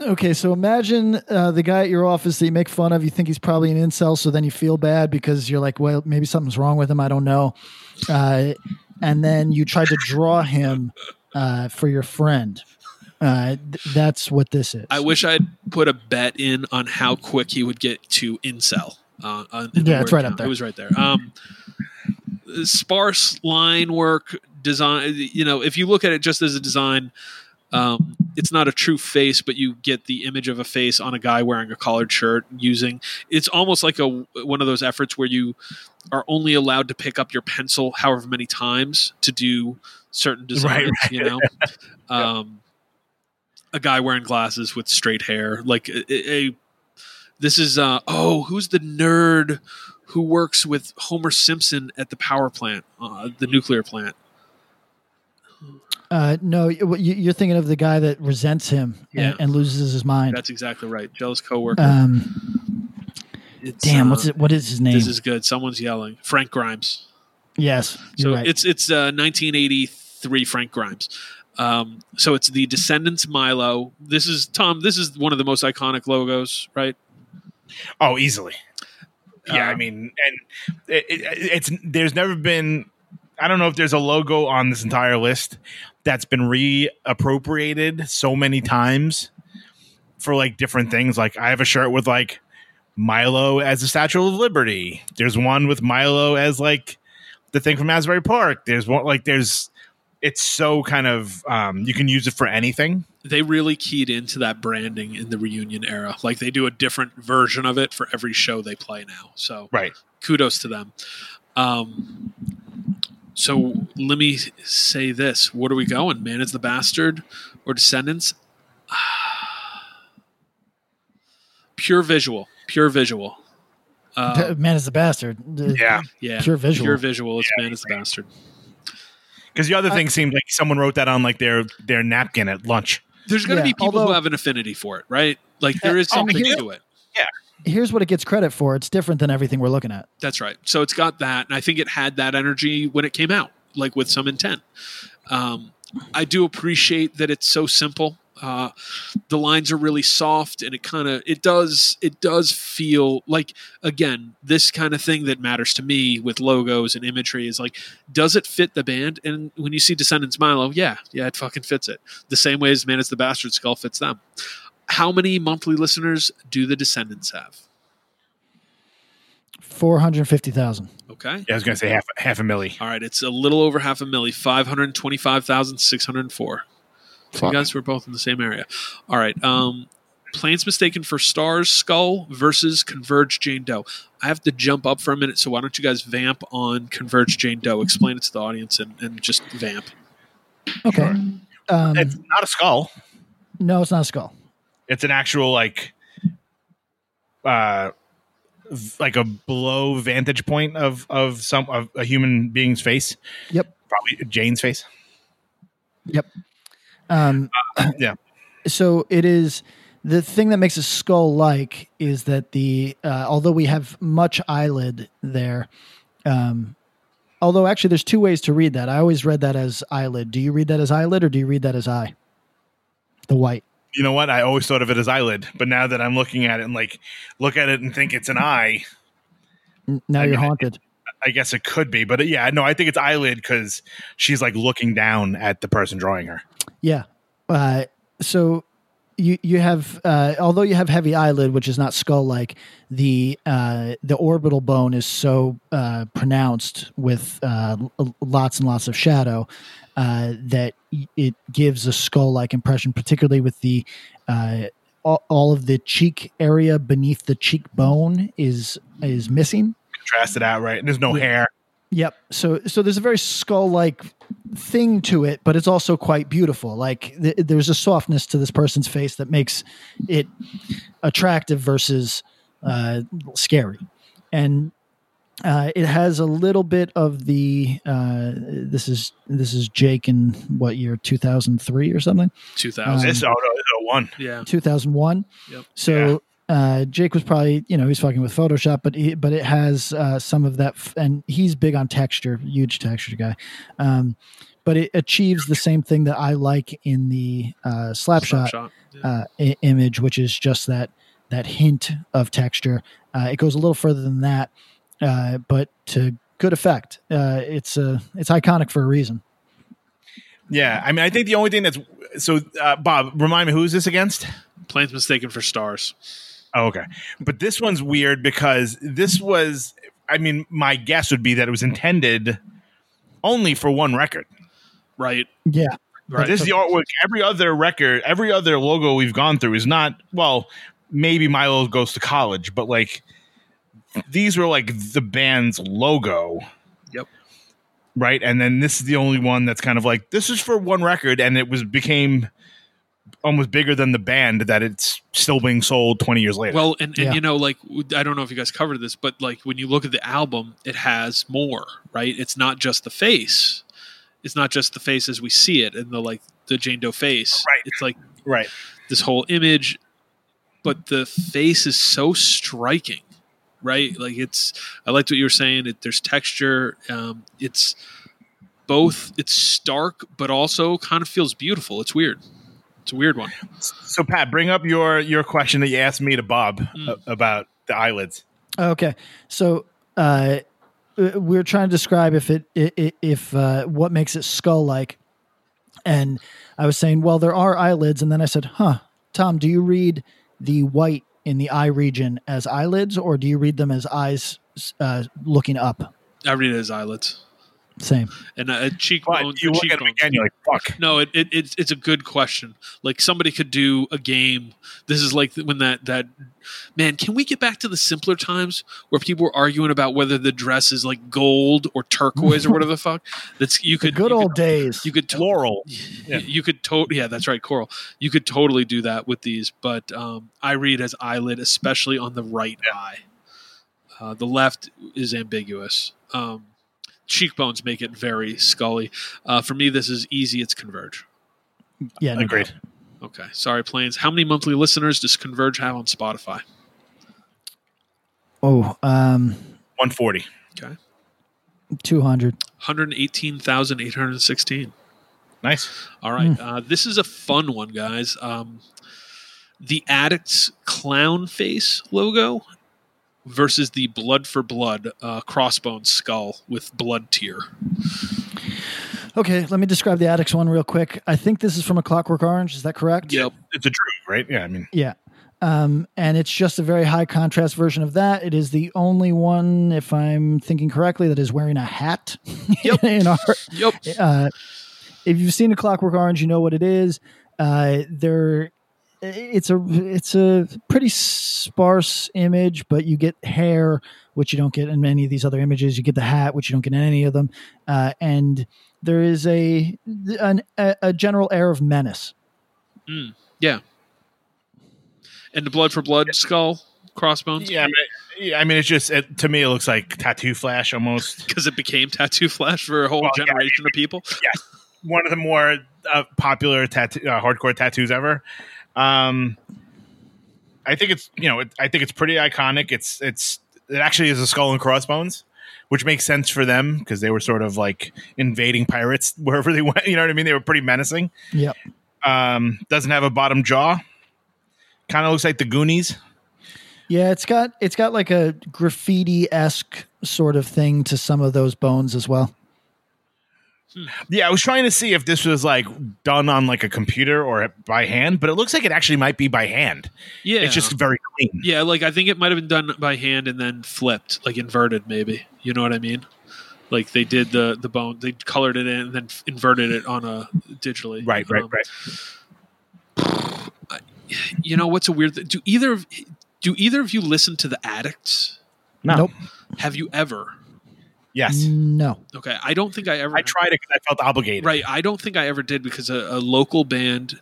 Okay, so imagine uh, the guy at your office that you make fun of. You think he's probably an incel, so then you feel bad because you're like, well, maybe something's wrong with him. I don't know. Uh, and then you try to draw him uh, for your friend. Uh, th- that's what this is. I wish I'd put a bet in on how quick he would get to incel. Uh, on, in Yeah, it's word right up there. It was right there. Um, sparse line work, design. You know, if you look at it just as a design, um, it's not a true face, but you get the image of a face on a guy wearing a collared shirt. Using it's almost like a one of those efforts where you are only allowed to pick up your pencil however many times to do certain designs. right. You know. *laughs* Um, a guy wearing glasses with straight hair, like a, a this is uh oh, who's the nerd who works with Homer Simpson at the power plant, uh, the nuclear plant? uh, no, you- you're thinking of the guy that resents him Yeah. and, and loses his mind. That's exactly right. Jealous coworker. Um, It's, damn, uh, what's it? What is his name? This is good. Someone's yelling. Frank Grimes. yes, So right. it's it's uh, 1983 Frank Grimes. Um, so it's the Descendents Milo. This is Tom. This is one of the most iconic logos, right? oh, easily. Yeah, Uh, I mean, and it, it, it's there's never been. I don't know if there's a logo on this entire list that's been reappropriated so many times for like different things. Like I have a shirt with like Milo as the Statue of Liberty. There's one with Milo as like the thing from Asbury Park. There's one like there's. It's so kind of um, you can use it for anything. They really keyed into that branding in the reunion era. Like they do a different version of it for every show they play now. So Right. kudos to them. Um, so let me say this: What are we going? Man is the bastard or Descendents? *sighs* pure visual, pure visual. Uh, man is the bastard. Yeah. yeah, Pure visual. Pure visual. It's man is the bastard. Because the other thing seemed like someone wrote that on like their their napkin at lunch. There's going to Yeah, be people who have an affinity for it, right? Like there is something here- to it. Yeah. Here's what it gets credit for. It's different than everything we're looking at. That's right. So it's got that, and I think it had that energy when it came out, like with some intent. Um, I do appreciate that it's so simple. Uh, the lines are really soft, and it kind of it does it does feel like again this kind of thing that matters to me with logos and imagery is like does it fit the band? And when you see Descendents Milo, yeah, yeah, it fucking fits it the same way as Man is the Bastard Skull fits them. How many monthly listeners do the Descendents have? Four hundred fifty thousand. Okay. Yeah, I was gonna say half half a milli. All right, it's a little over half a milli, five hundred twenty-five thousand six hundred four. So Fuck. you guys were both in the same area. All right. Um, Planes mistaken for Stars Skull versus Converge Jane Doe. I have to jump up for a minute, so why don't you guys vamp on Converge Jane Doe? Explain it to the audience and, and just vamp. Okay. Um, It's not a skull. no, it's not a skull. It's an actual like, uh, like a below vantage point of of some of a human being's face. Yep. Probably Jane's face. Yep. Um, *clears throat* Yeah. so it is the thing that makes a skull like is that the uh, although we have much eyelid there um, although actually there's two ways to read that. I always read that as eyelid. Do you read that as eyelid or do you read that as eye? The white. You know what? I always thought of it as eyelid, but now that I'm looking at it and like look at it and think it's an eye, now I you're mean, haunted I guess it could be. But yeah, no, I think it's eyelid because she's like looking down at the person drawing her. Yeah. Uh, so you you have uh, although you have heavy eyelid, which is not skull like, the uh, the orbital bone is so uh, pronounced with uh, lots and lots of shadow uh, that it gives a skull like impression, particularly with the uh, all, all of the cheek area beneath the cheekbone is is missing. Contrasted out, right? And there's no Yeah. hair. Yep. So so there's a very skull like thing to it, but it's also quite beautiful. Like th- there's a softness to this person's face that makes it attractive versus uh, scary, and uh, it has a little bit of the. Uh, this is this is Jake in what year? Two thousand three or something. 2000. This oh no, this one. yeah. Two thousand one. Yep. So uh, Jake was probably, you know, he's fucking with Photoshop, but he, but it has uh, some of that, f- and he's big on texture, huge texture guy. Um, but it achieves the same thing that I like in the uh, Slapshot Slapshot. Yeah. uh, I- image, which is just that that hint of texture. Uh, it goes a little further than that, uh, but to good effect. Uh, it's uh, it's iconic for a reason. Yeah, I mean, I think the only thing that's so uh, Bob, remind me who is this against? Planes mistaken for stars. Oh, okay. But this one's weird because this was, I mean, my guess would be that it was intended only for one record. Right. Yeah, Right. This is the artwork. Every other record, every other logo we've gone through is not, well, maybe Milo goes to college, but like these were like the band's logo. Yep. Right. And then this is the only one that's kind of like, this is for one record. And it was became almost bigger than the band that it's still being sold 20 years later. Well, and, and Yeah. you know, like I don't know if you guys covered this, but like when you look at the album, it has more, right? It's not just the face. It's not just the face as we see it in the like the Jane Doe face. Right. It's like right. this whole image, but the face is so striking, right? Like it's. I liked what you were saying. It, there's texture. Um, it's both. It's stark, but also kind of feels beautiful. It's weird. It's a weird one. So Pat, bring up your your question that you asked me to Bob Mm. about the eyelids. Okay, so uh, uh, we're trying to describe if it i- i- if uh, what makes it skull like, and I was saying, well, there are eyelids, and then I said, huh, Tom, do you read the white in the eye region as eyelids, or do you read them as eyes uh, looking up? I read it as eyelids Same. and uh, cheekbone. But you look at them cheekbones. again, you're like, fuck. No, it, it it's it's a good question. Like somebody could do a game. This is like when that that man. Can we get back to the simpler times where people were arguing about whether the dress is like gold or turquoise or whatever the fuck? *laughs* That's you The could good you old could, days. You could to- Floral. you- You could to- yeah, that's right, coral. You could totally do that with these, but um, I read as eyelid, especially on the right eye. Uh, the left is ambiguous. Um, cheekbones make it very scully. Uh, for me, this is easy. It's Converge. yeah, no Agreed. doubt. Okay, sorry, planes. How many monthly listeners does Converge have on Spotify? Oh, um, 140. Okay, two hundred. one hundred eighteen thousand eight hundred sixteen. Nice. All right. Uh, this is a fun one, guys. Um, the Adicts clown face logo versus the Blood for Blood uh, crossbone skull with blood tear. Okay, let me describe the Adicts one real quick. I think this is from a Clockwork Orange. Is that correct? Yep. It's a droog, right? Yeah, I mean, Yeah. Um, and it's just a very high contrast version of that. It is the only one, if I'm thinking correctly, that is wearing a hat. *laughs* Yep. in our, Yep. uh, if you've seen a Clockwork Orange, you know what it is. Uh, there, it's a it's a pretty sparse image, but you get hair, which you don't get in many of these other images. You get the hat, which you don't get in any of them, uh, and there is a an, a, a general air of menace. Yeah. And the Blood for Blood skull crossbones yeah, I mean, yeah, I mean, it's just it, to me, it looks like tattoo flash almost. *laughs* because it became Tattoo Flash for a whole Well, yeah, generation of people. One of the more uh, popular tattoo, uh, hardcore tattoos ever. Um, I think it's you know, it, I think it's pretty iconic. It's it's it actually is a skull and crossbones, which makes sense for them because they were sort of like invading pirates *laughs* wherever they went. You know what I mean? They were pretty menacing. Yep. Um, doesn't have a bottom jaw. Kind of looks like the Goonies. Yeah, it's got it's got like a graffiti esque sort of thing to some of those bones as well. Yeah, I was trying to see if this was like done on like a computer or by hand, but it looks like it actually might be by hand. Yeah. It's just very clean. Yeah, like I think it might have been done by hand and then flipped, like inverted, maybe. You know what I mean? Like they did the the bone, they colored it in and then inverted it on a digitally. Right, right, Um, right. *sighs* You know what's a weird? Th- do either of do either of you listen to the Adicts? No. Nope. Have you ever? Yes. No. Okay, I don't think I ever. I tried it because I felt obligated. Right, I don't think I ever did because a, a local band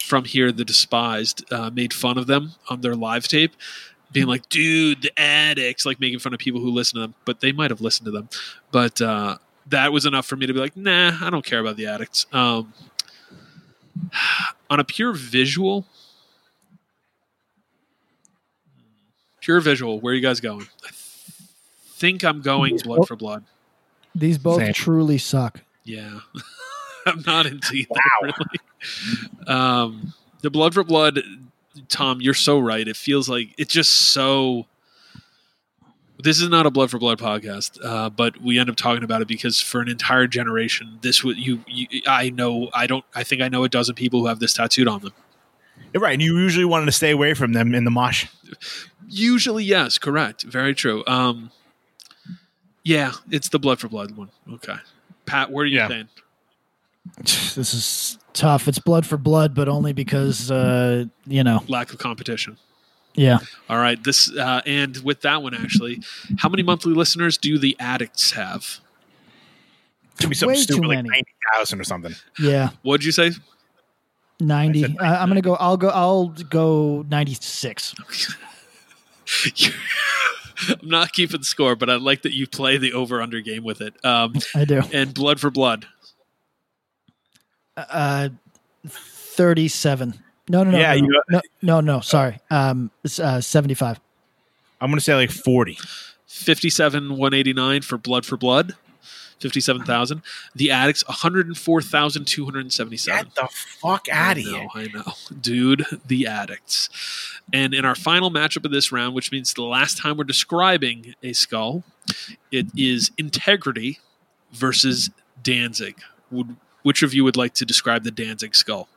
from here, the Despised, uh, made fun of them on their live tape, being like, "Dude, the Adicts," like making fun of people who listen to them. But they might have listened to them. But uh, that was enough for me to be like, "Nah, I don't care about the Adicts." Um, on a pure visual, pure visual, where are you guys going? I think I'm going Blood for Blood. These both Same. truly suck. Yeah. *laughs* I'm not into either, Wow. really. Um, the Blood for Blood, Tom, you're so right. It feels like it's just so. This is not a Blood for Blood podcast, uh, but we end up talking about it because for an entire generation, this would you, you. I know. I don't. I think I know a dozen people who have this tattooed on them. Right. And you usually wanted to stay away from them in the mosh. Usually, yes, correct, very true. Um, yeah, it's the Blood for Blood one. Okay, Pat, what are you Yeah. saying? *sighs* This is tough. It's blood for blood, but only because uh, you know. Lack of competition. Yeah. All right. This uh, and with that one actually, how many monthly listeners do the Adicts have? Could be something Way stupid like 90,000 or something. Yeah. What'd you say? Ninety. Uh, I'm gonna go. I'll go. I'll go ninety six. *laughs* I'm not keeping score, but I like that you play the over under game with it. Um, *laughs* I do. and blood for blood. Uh, thirty seven. No, no, no. Yeah, no, you- no, no, no. Sorry. Um, uh, seventy five. I'm going to say like 40. 57 189 for blood for blood. 57,000. The Adicts 104,277. Get the fuck out of I here. know, I know. Dude, the Adicts. And in our final matchup of this round, which means the last time we're describing a skull, it is integrity versus Danzig. Would which of you would like to describe the Danzig skull?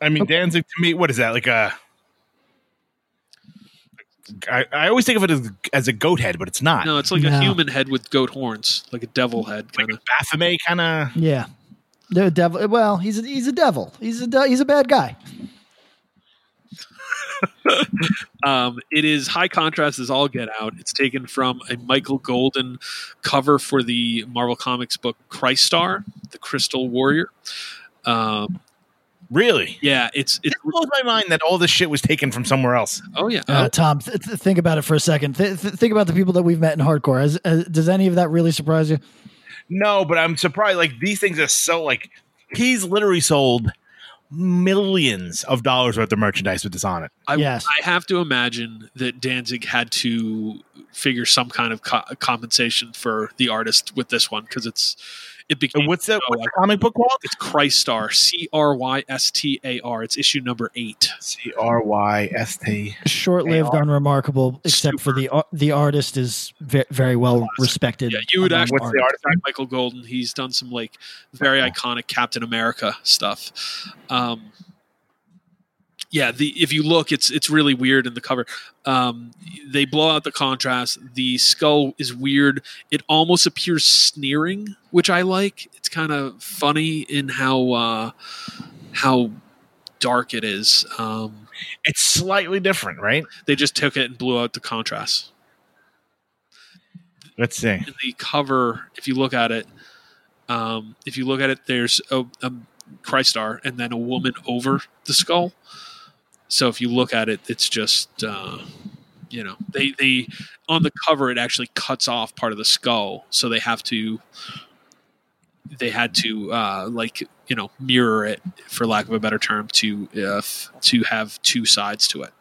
I mean, oh. Danzig to me, what is that? Like a. I, I always think of it as, as a goat head, but it's not. No, it's like a human head with goat horns, like a devil head kind of. Baphomet kind of. Yeah. The devil. Well, he's a, he's a devil. He's a de- he's a bad guy. *laughs* Um, it is high contrast as all get out. It's taken from a Michael Golden cover for the Marvel Comics book Crystar, the Crystal Warrior. Um, Really? yeah, it's it's It blows my mind that all this shit was taken from somewhere else. oh yeah. Uh, Tom, th- th- think about it for a second. Th- th- think about the people that we've met in hardcore. Has, uh, does any of that really surprise you? No, but I'm surprised. Like these things are so like he's literally sold millions of dollars worth of merchandise with this on it. I, Yes. I have to imagine that Danzig had to figure some kind of co- compensation for the artist with this one because it's it became. what's the, oh, what's the comic book called? It's Crystar, C R Y S T A R. It's issue number eight. C R Y S T. Short-lived, unremarkable, except for the the artist is very well respected. Yeah, you would among actually What's the artists. artist? Michael Golden. He's done some like very iconic Captain America stuff. Um, yeah, the if you look, it's it's really weird in the cover. Um, they blow out the contrast. The skull is weird. It almost appears sneering, which I like. It's kind of funny in how uh, how dark it is. Um, It's slightly different, right? they just took it and blew out the contrast. Let's see. in the cover, if you look at it, um, if you look at it, there's a, a star and then a woman over the skull. So if you look at it, it's just uh, you know they they on the cover it actually cuts off part of the skull, so they have to they had to uh, like you know mirror it for lack of a better term to uh, to have two sides to it.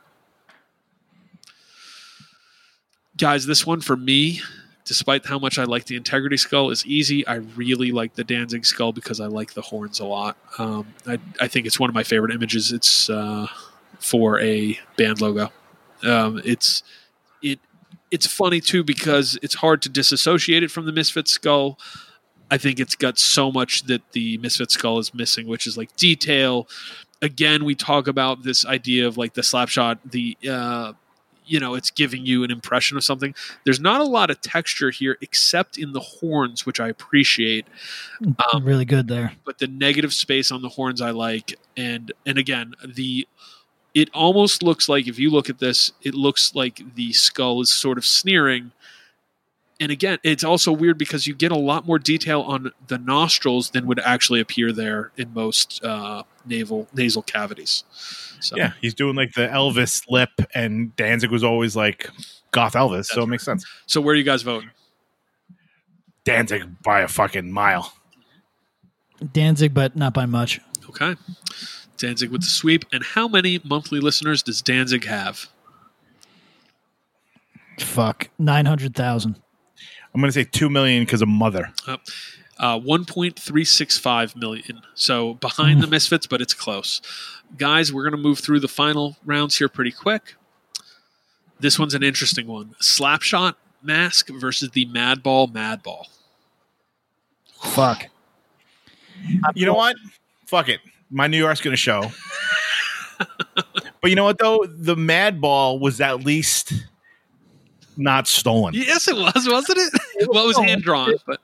Guys, this one for me despite how much I like the Integrity Skull, is easy. I really like the Danzig Skull because I like the horns a lot. Um, I, I think it's one of my favorite images. It's uh, for a band logo. Um, it's it it's funny too because it's hard to disassociate it from the Misfit Skull. I think it's got so much that the Misfit Skull is missing, which is like detail. Again, we talk about this idea of like the slap shot, the uh, you know, it's giving you an impression of something. There's not a lot of texture here except in the horns, which I appreciate. Um, really good there. but the negative space on the horns I like, and and again the it almost looks like if you look at this, it looks like the skull is sort of sneering. And again, it's also weird because you get a lot more detail on the nostrils than would actually appear there in most uh, naval nasal cavities. So Yeah, he's doing like the Elvis lip, and Danzig was always like goth Elvis, so it makes sense. So where are you guys voting? Danzig by a fucking mile. Danzig, but not by much. Okay. Danzig with the sweep. And how many monthly listeners does Danzig have? Fuck, nine hundred thousand. I'm gonna say two million because of mother. Uh, 1.365 million. So behind the Misfits, but it's close. Guys, we're going to move through the final rounds here pretty quick. This one's an interesting one. Slapshot mask versus the Madball Madball. Fuck. You know what? Fuck it. My New York's gonna show. but you know what though? The Mad Ball was at least not stolen. Yes, it was, wasn't it? well, it was hand drawn, but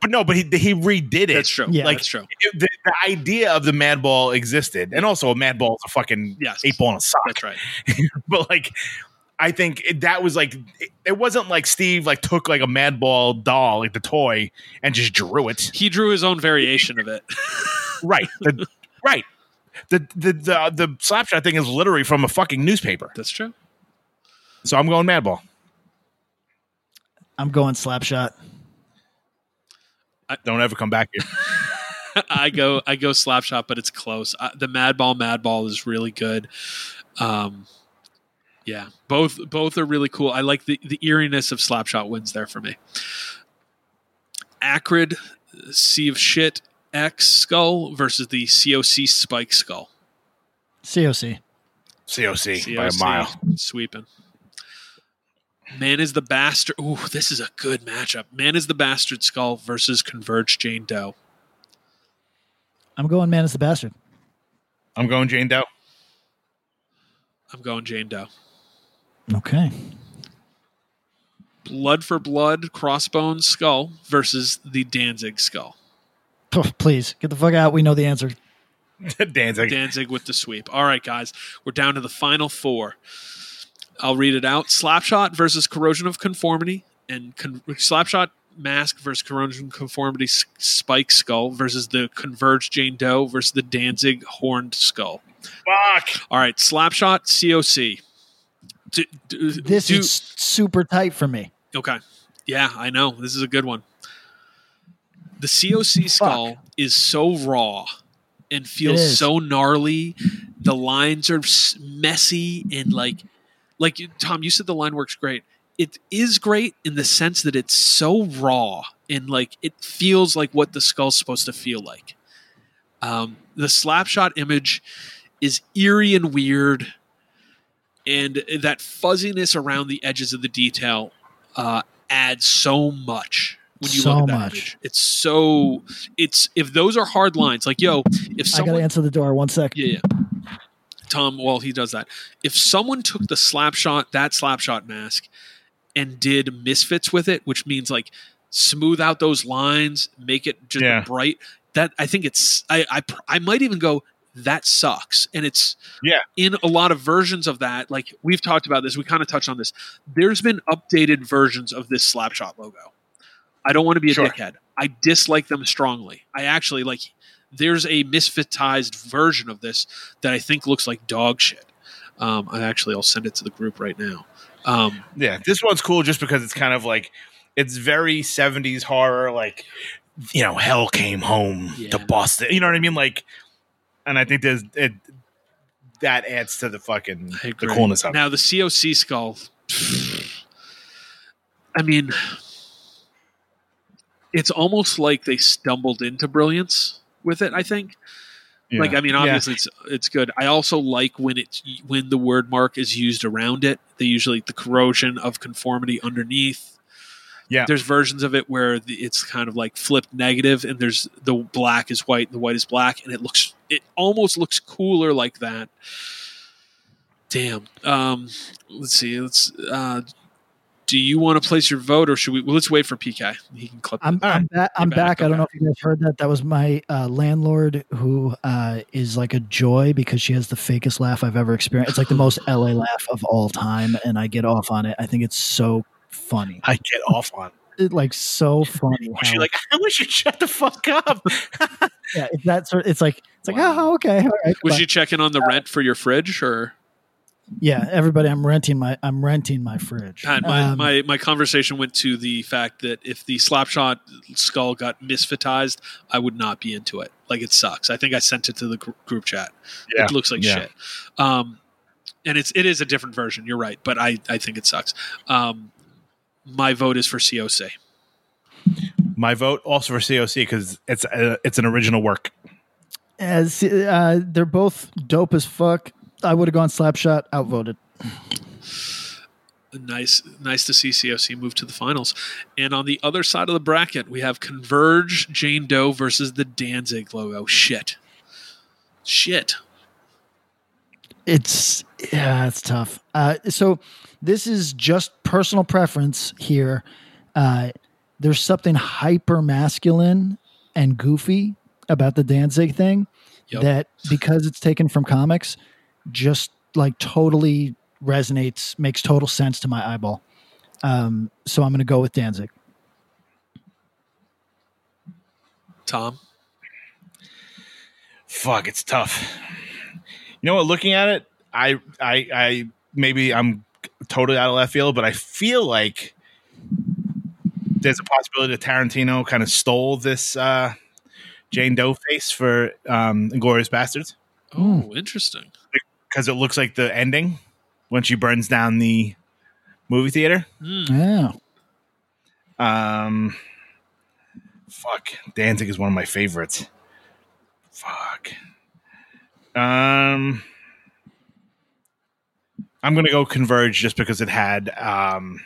But no, but he he redid it. that's true. Yeah. Like that's true. it- the, the idea of the Mad Ball existed, and also a Mad Ball is a fucking Yes. eight ball in a sock. That's right. *laughs* but like I think it, that was like it, it wasn't like Steve like took like a Madball doll like the toy and just drew it He drew his own variation of it. right the, right the the the the slapshot thing is literally from a fucking newspaper That's true. so I'm going Madball I'm going slapshot. I, don't ever come back here *laughs* I go I go Slapshot, but it's close. Uh, the Madball Madball is really good. Um, yeah, both both are really cool. I like the the eeriness of Slapshot wins there for me. Acrid Sea of Shit X Skull versus the COC Spike Skull. COC. COC by a mile sweeping. Man is the bastard. Ooh, this is a good matchup. Man is the bastard skull versus Converge Jane Doe. I'm going man is the bastard. I'm going Jane Doe I'm going Jane Doe. Okay. blood for blood crossbone skull versus the Danzig skull. Oh, please get the fuck out. We know the answer. *laughs* Danzig Danzig with the sweep. All right, guys, we're down to the final four. I'll read it out. Slapshot versus corrosion of conformity, and con- slapshot mask versus corrosion of conformity s- spike skull versus the converged Jane Doe versus the Danzig horned skull. fuck All right, slapshot COC. Do, do, This do- is super tight for me. Okay. Yeah, I know. This is a good one. The COC skull is so raw and feels so gnarly. The lines are messy and like like Tom, you said the line works great. It is great in the sense that it's so raw and like it feels like what the skull's supposed to feel like. Um, the slapshot image is eerie and weird, and that fuzziness around the edges of the detail uh, adds so much when you So look at that much. image. It's so it's if those are hard lines, like yo, if I gotta answer the door. One sec. yeah, yeah. Tom, while he does that, if someone took the slapshot, that slapshot mask, and did misfits with it, which means like smooth out those lines, make it just Yeah. bright. That I think it's I, I I might even go that sucks, and it's Yeah. in a lot of versions of that. Like we've talked about this, we kind of touched on this. There's been updated versions of this slapshot logo. I don't want to be a Sure. dickhead. I dislike them strongly. I actually like. There's a misfitized version of this that I think looks like dog shit. Um, I actually I'll send it to the group right now. Um, Yeah, this one's cool just because it's kind of like it's very 70s horror, like you know, hell came home Yeah. to Boston. You know what I mean? Like, and I think there's it that adds to the fucking the coolness of it. Now the COC skull. *sighs* I mean, it's almost like they stumbled into brilliance with it. I think. Yeah. Like I mean, Yeah. obviously it's it's good. I also like when it's when the word mark is used around it. They usually the corrosion of conformity underneath. Yeah. There's versions of it where the, it's kind of like flipped negative, and there's the black is white, and the white is black, and it looks it almost looks cooler like that. Damn. Um, let's see. Let's. Uh, do you want to place your vote, or should we? Well, let's wait for PK. He can clip. I'm. I'm, ba- I'm You're back, back. I don't know if you guys heard that. That was my uh, landlord who uh, is like a joy because she has the fakest laugh I've ever experienced. It's like the most LA *laughs* laugh of all time, and I get off on it. I think it's so funny. I get off on. It, *laughs* like so *laughs* funny. She like, I wish you'd shut the fuck up. yeah, it's that sort. It's like it's like Wow. oh okay, all right. Was she checking on the rent for your fridge, or yeah, everybody, I'm renting my I'm renting my fridge. Pat? My, Um, my my conversation went to the fact that if the slapshot skull got misfitized, I would not be into it. Like it sucks. I think I sent it to the gr- group chat. Yeah. It looks like Yeah. shit. Um, and it's it is a different version. You're right, but I I think it sucks. Um, my vote is for COC. My vote also for COC because it's uh, it's an original work. as uh, they're both dope as fuck. I would have gone slapshot, outvoted. Nice, nice to see COC move to the finals. And on the other side of the bracket, we have Converge Jane Doe versus the Danzig logo. Shit, shit. It's yeah, it's tough. Uh, so this is just personal preference here. Uh, there's something hyper masculine and goofy about the Danzig thing Yep. that because it's taken from comics, just like totally resonates, makes total sense to my eyeball. Um, so I'm going to go with Danzig. Tom, Fuck, it's tough. You know what? Looking at it, I I I maybe I'm totally out of left field, but I feel like there's a possibility that Tarantino kind of stole this uh, Jane Doe face for um, Inglourious Basterds oh, interesting. Because it looks like the ending when she burns down the movie theater. Yeah. Um, fuck, Danzig is one of my favorites. Fuck. Um, I'm gonna go Converge just because it had um,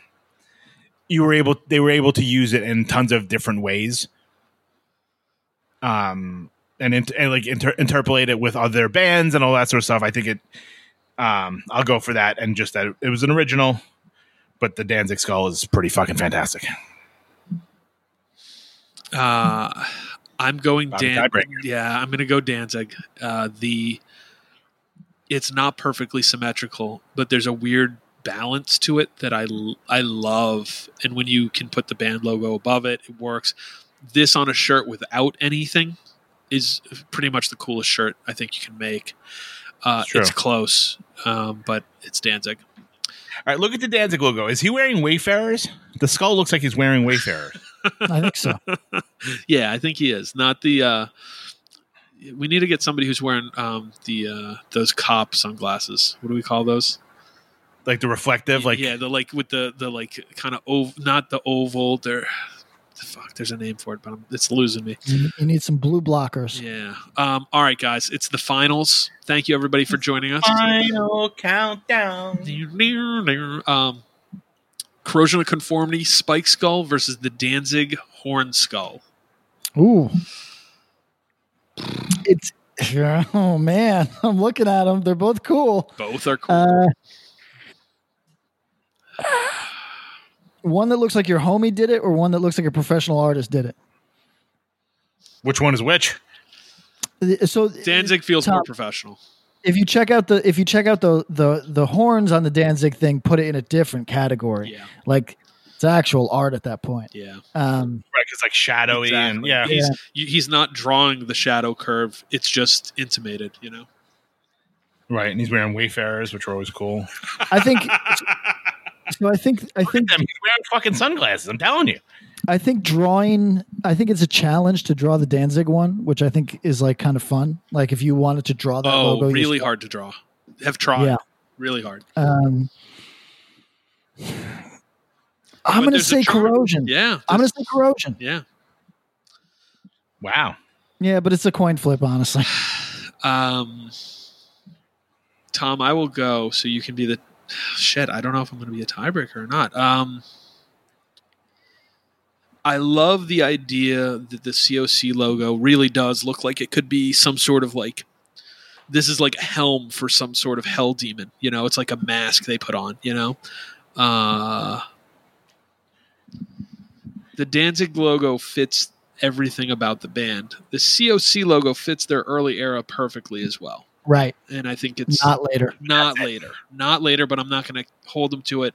you were able they were able to use it in tons of different ways. Um, and, int- and like inter- interpolate it with other bands and all that sort of stuff. I think it. Um, I'll go for that, and just that it was an original, but the Danzig skull is pretty fucking fantastic. Uh, I'm going Bobby Dan. Yeah, I'm going to go Danzig. Uh, the it's not perfectly symmetrical, but there's a weird balance to it that I I love. And when you can put the band logo above it, it works. This on a shirt without anything is pretty much the coolest shirt I think you can make. Uh, It's close, um, but it's Danzig. All right, look at the Danzig logo. Is he wearing Wayfarers? The skull looks like he's wearing Wayfarers. *laughs* I think so. *laughs* Yeah, I think he is. Not the. Uh, we need to get somebody who's wearing um, the uh, those cop sunglasses. What do we call those? like the reflective, like yeah, the like with the the like kind of ov- not the oval. They're fuck. There's a name for it, but I'm, it's losing me. You, you need some blue blockers. Yeah. Um, all right, guys. It's the finals. Thank you everybody for joining us. Final countdown. Um, corrosion of conformity spike skull versus the Danzig horn skull. Ooh. It's *laughs* oh man, *laughs* I'm looking at them. They're both cool. Both are cool. Uh, one that looks like your homie did it, or one that looks like a professional artist did it. Which one is which? So Danzig feels Tom, more professional. If you check out the if you check out the the the horns on the Danzig thing, put it in a different category. Yeah. Like it's actual art at that point. Yeah. Um, Right, because like shadowy and yeah. He's you- he's not drawing the shadow curve. It's just intimated. You know. Right, and he's wearing Wayfarers, which are always cool. I think. *laughs* so I think I think Damn, he's wearing fucking sunglasses. I'm telling you. I think drawing. I think it's a challenge to draw the Danzig one, which I think is like kind of fun. Like if you wanted to draw that Oh, logo, really hard to draw. Have tried. Yeah. Really hard. Um, I'm going to say corrosion. Yeah. I'm going to say corrosion. Yeah. Wow. Yeah, but it's a coin flip, honestly. *sighs* Um, Tom, I will go so you can be the shit. I don't know if I'm going to be a tiebreaker or not. Um, I love the idea that the COC logo really does look like it could be some sort of like this is like a helm for some sort of hell demon. You know, it's like a mask they put on. You know, uh, the Danzig logo fits everything about the band. The COC logo fits their early era perfectly as well. Right. And I think it's Not later. not later. Not later, but I'm not going to hold them to it.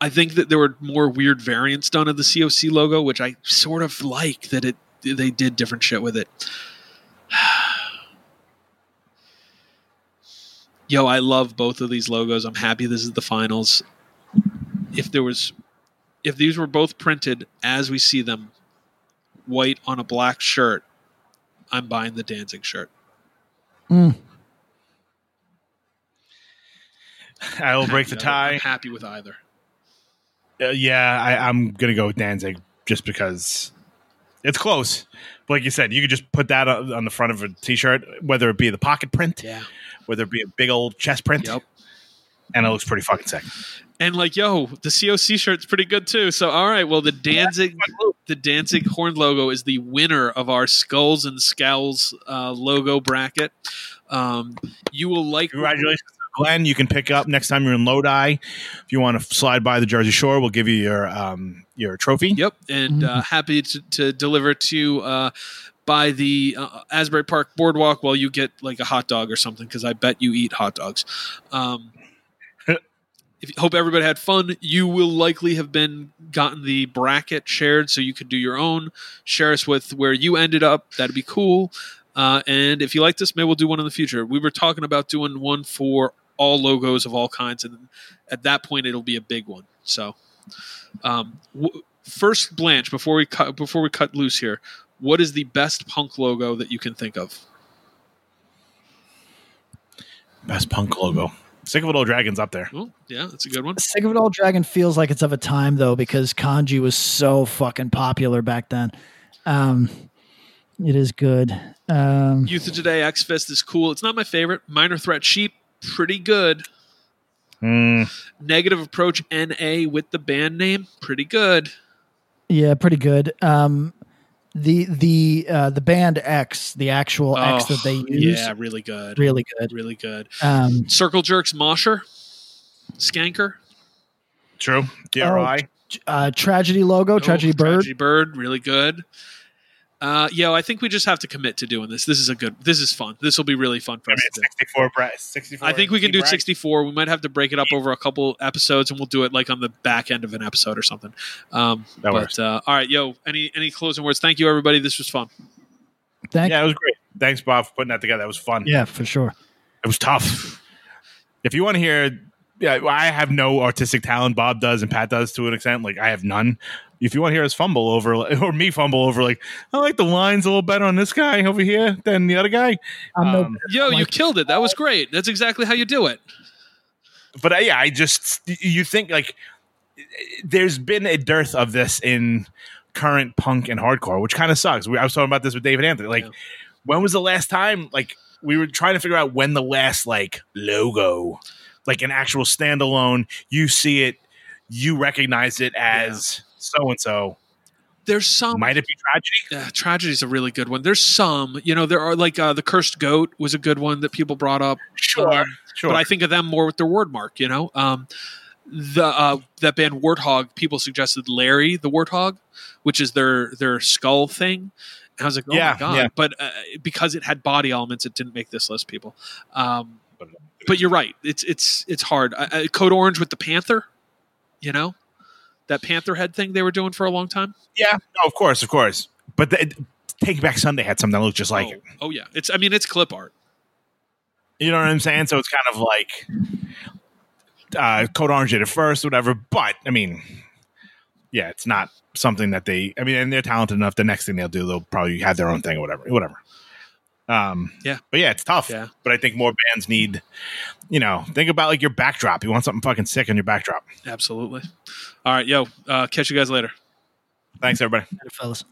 I think that there were more weird variants done of the COC logo, which I sort of like that it they did different shit with it. *sighs* Yo, I love both of these logos. I'm happy this is the finals. If there was if these were both printed as we see them white on a black shirt, I'm buying the Danzig shirt. Mm. *laughs* I will break the tie. I'm happy with either. Uh, yeah, I, I'm gonna go with Danzig just because it's close. But like you said, you could just put that on on the front of a T-shirt, whether it be the pocket print, Yeah. whether it be a big old chest print, Yep. And it looks pretty fucking sick. And like, yo, the COC shirt's pretty good too. So all right, well the Danzig the Danzig horn logo is the winner of our Skulls and Scowls uh, logo bracket. Um, you will like Congratulations, Glenn. You can pick up next time you're in Lodi. If you want to slide by the Jersey Shore, we'll give you your um, your trophy. Yep, and uh, happy to, to deliver to uh, by the uh, Asbury Park Boardwalk while you get like a hot dog or something because I bet you eat hot dogs. Um, if hope everybody had fun. You will likely have been gotten the bracket shared, so you could do your own. Share us with where you ended up. That'd be cool. Uh, and if you like this, maybe we'll do one in the future. We were talking about doing one for all logos of all kinds, and at that point, it'll be a big one. So, um, w- first, Blanche, before we cut before we cut loose here, what is the best punk logo that you can think of? Best punk logo. Sick of It All dragons up there. Oh, yeah, that's a good one. Sick of It All Dragon feels like it's of a time though because kanji was so fucking popular back then. Um, it is good. Um, Youth of Today X Fest is cool. It's not my favorite. Minor Threat Sheep, pretty good. Mm, Negative Approach NA with the band name, pretty good. yeah, pretty good. Um, the the uh, the band X, the actual X Oh, that they use, Yeah, really good. really good. Really good. Um, Circle Jerks Mosher, Skanker. true. DRI. uh, tragedy logo, Oh, tragedy bird. Tragedy Bird, really good. Uh, yo, I think we just have to commit to doing this. This is a good. This is fun. This will be really fun for I us mean, to 64 bra- 64 I think we can do bracket. 64. We might have to break it up over a couple episodes, and we'll do it like on the back end of an episode or something. Um, That but works. uh, all right, yo, any any closing words? Thank you, everybody. This was fun. Thank Yeah, it was great. Thanks, Bob, for putting that together. That was fun. yeah, for sure. It was tough. If you want to hear, yeah, I have no artistic talent. Bob does and Pat does to an extent. Like I have none. If you want to hear us fumble over, *laughs* or me fumble over, like I like the lines a little better on this guy over here than the other guy. I'm no Um, Yo, you killed it. That was great. That's exactly how you do it. but uh, yeah, I just you think like there's been a dearth of this in current punk and hardcore, which kind of sucks. We, I was talking about this with David Anthony. Like, Yeah. when was the last time? Like, we were trying to figure out when the last like logo, like an actual standalone, you see it, you recognize it as so and so. There's some Might it be tragedy? Yeah, tragedy is a really good one. There's some, you know, there are like uh, the cursed goat was a good one that people brought up. Sure, Um, sure. But I think of them more with their word mark. You know, um, the uh, that band Warthog. People suggested Larry the Warthog, which is their their skull thing. And I was like, oh Yeah, my god! yeah. But uh, because it had body elements, it didn't make this list. People, um, but you're right. It's it's it's hard. Uh, uh, Code Orange with the Panther. You know, that Panther head thing they were doing for a long time. yeah, no, of course, of course. But the, Take Back Sunday had something that looked just like oh, it. oh yeah, it's. I mean, it's clip art. You know what I'm saying? So it's kind of like uh, Code Orange did it first, whatever. But I mean, yeah, it's not something that they. I mean, and they're talented enough. The next thing they'll do, they'll probably have their own thing or whatever, whatever. Um, Yeah. but yeah, it's tough. Yeah. But I think more bands need, you know, think about like your backdrop. You want something fucking sick on your backdrop. Absolutely. All right, yo. Uh, catch you guys later. Thanks, everybody. fellas.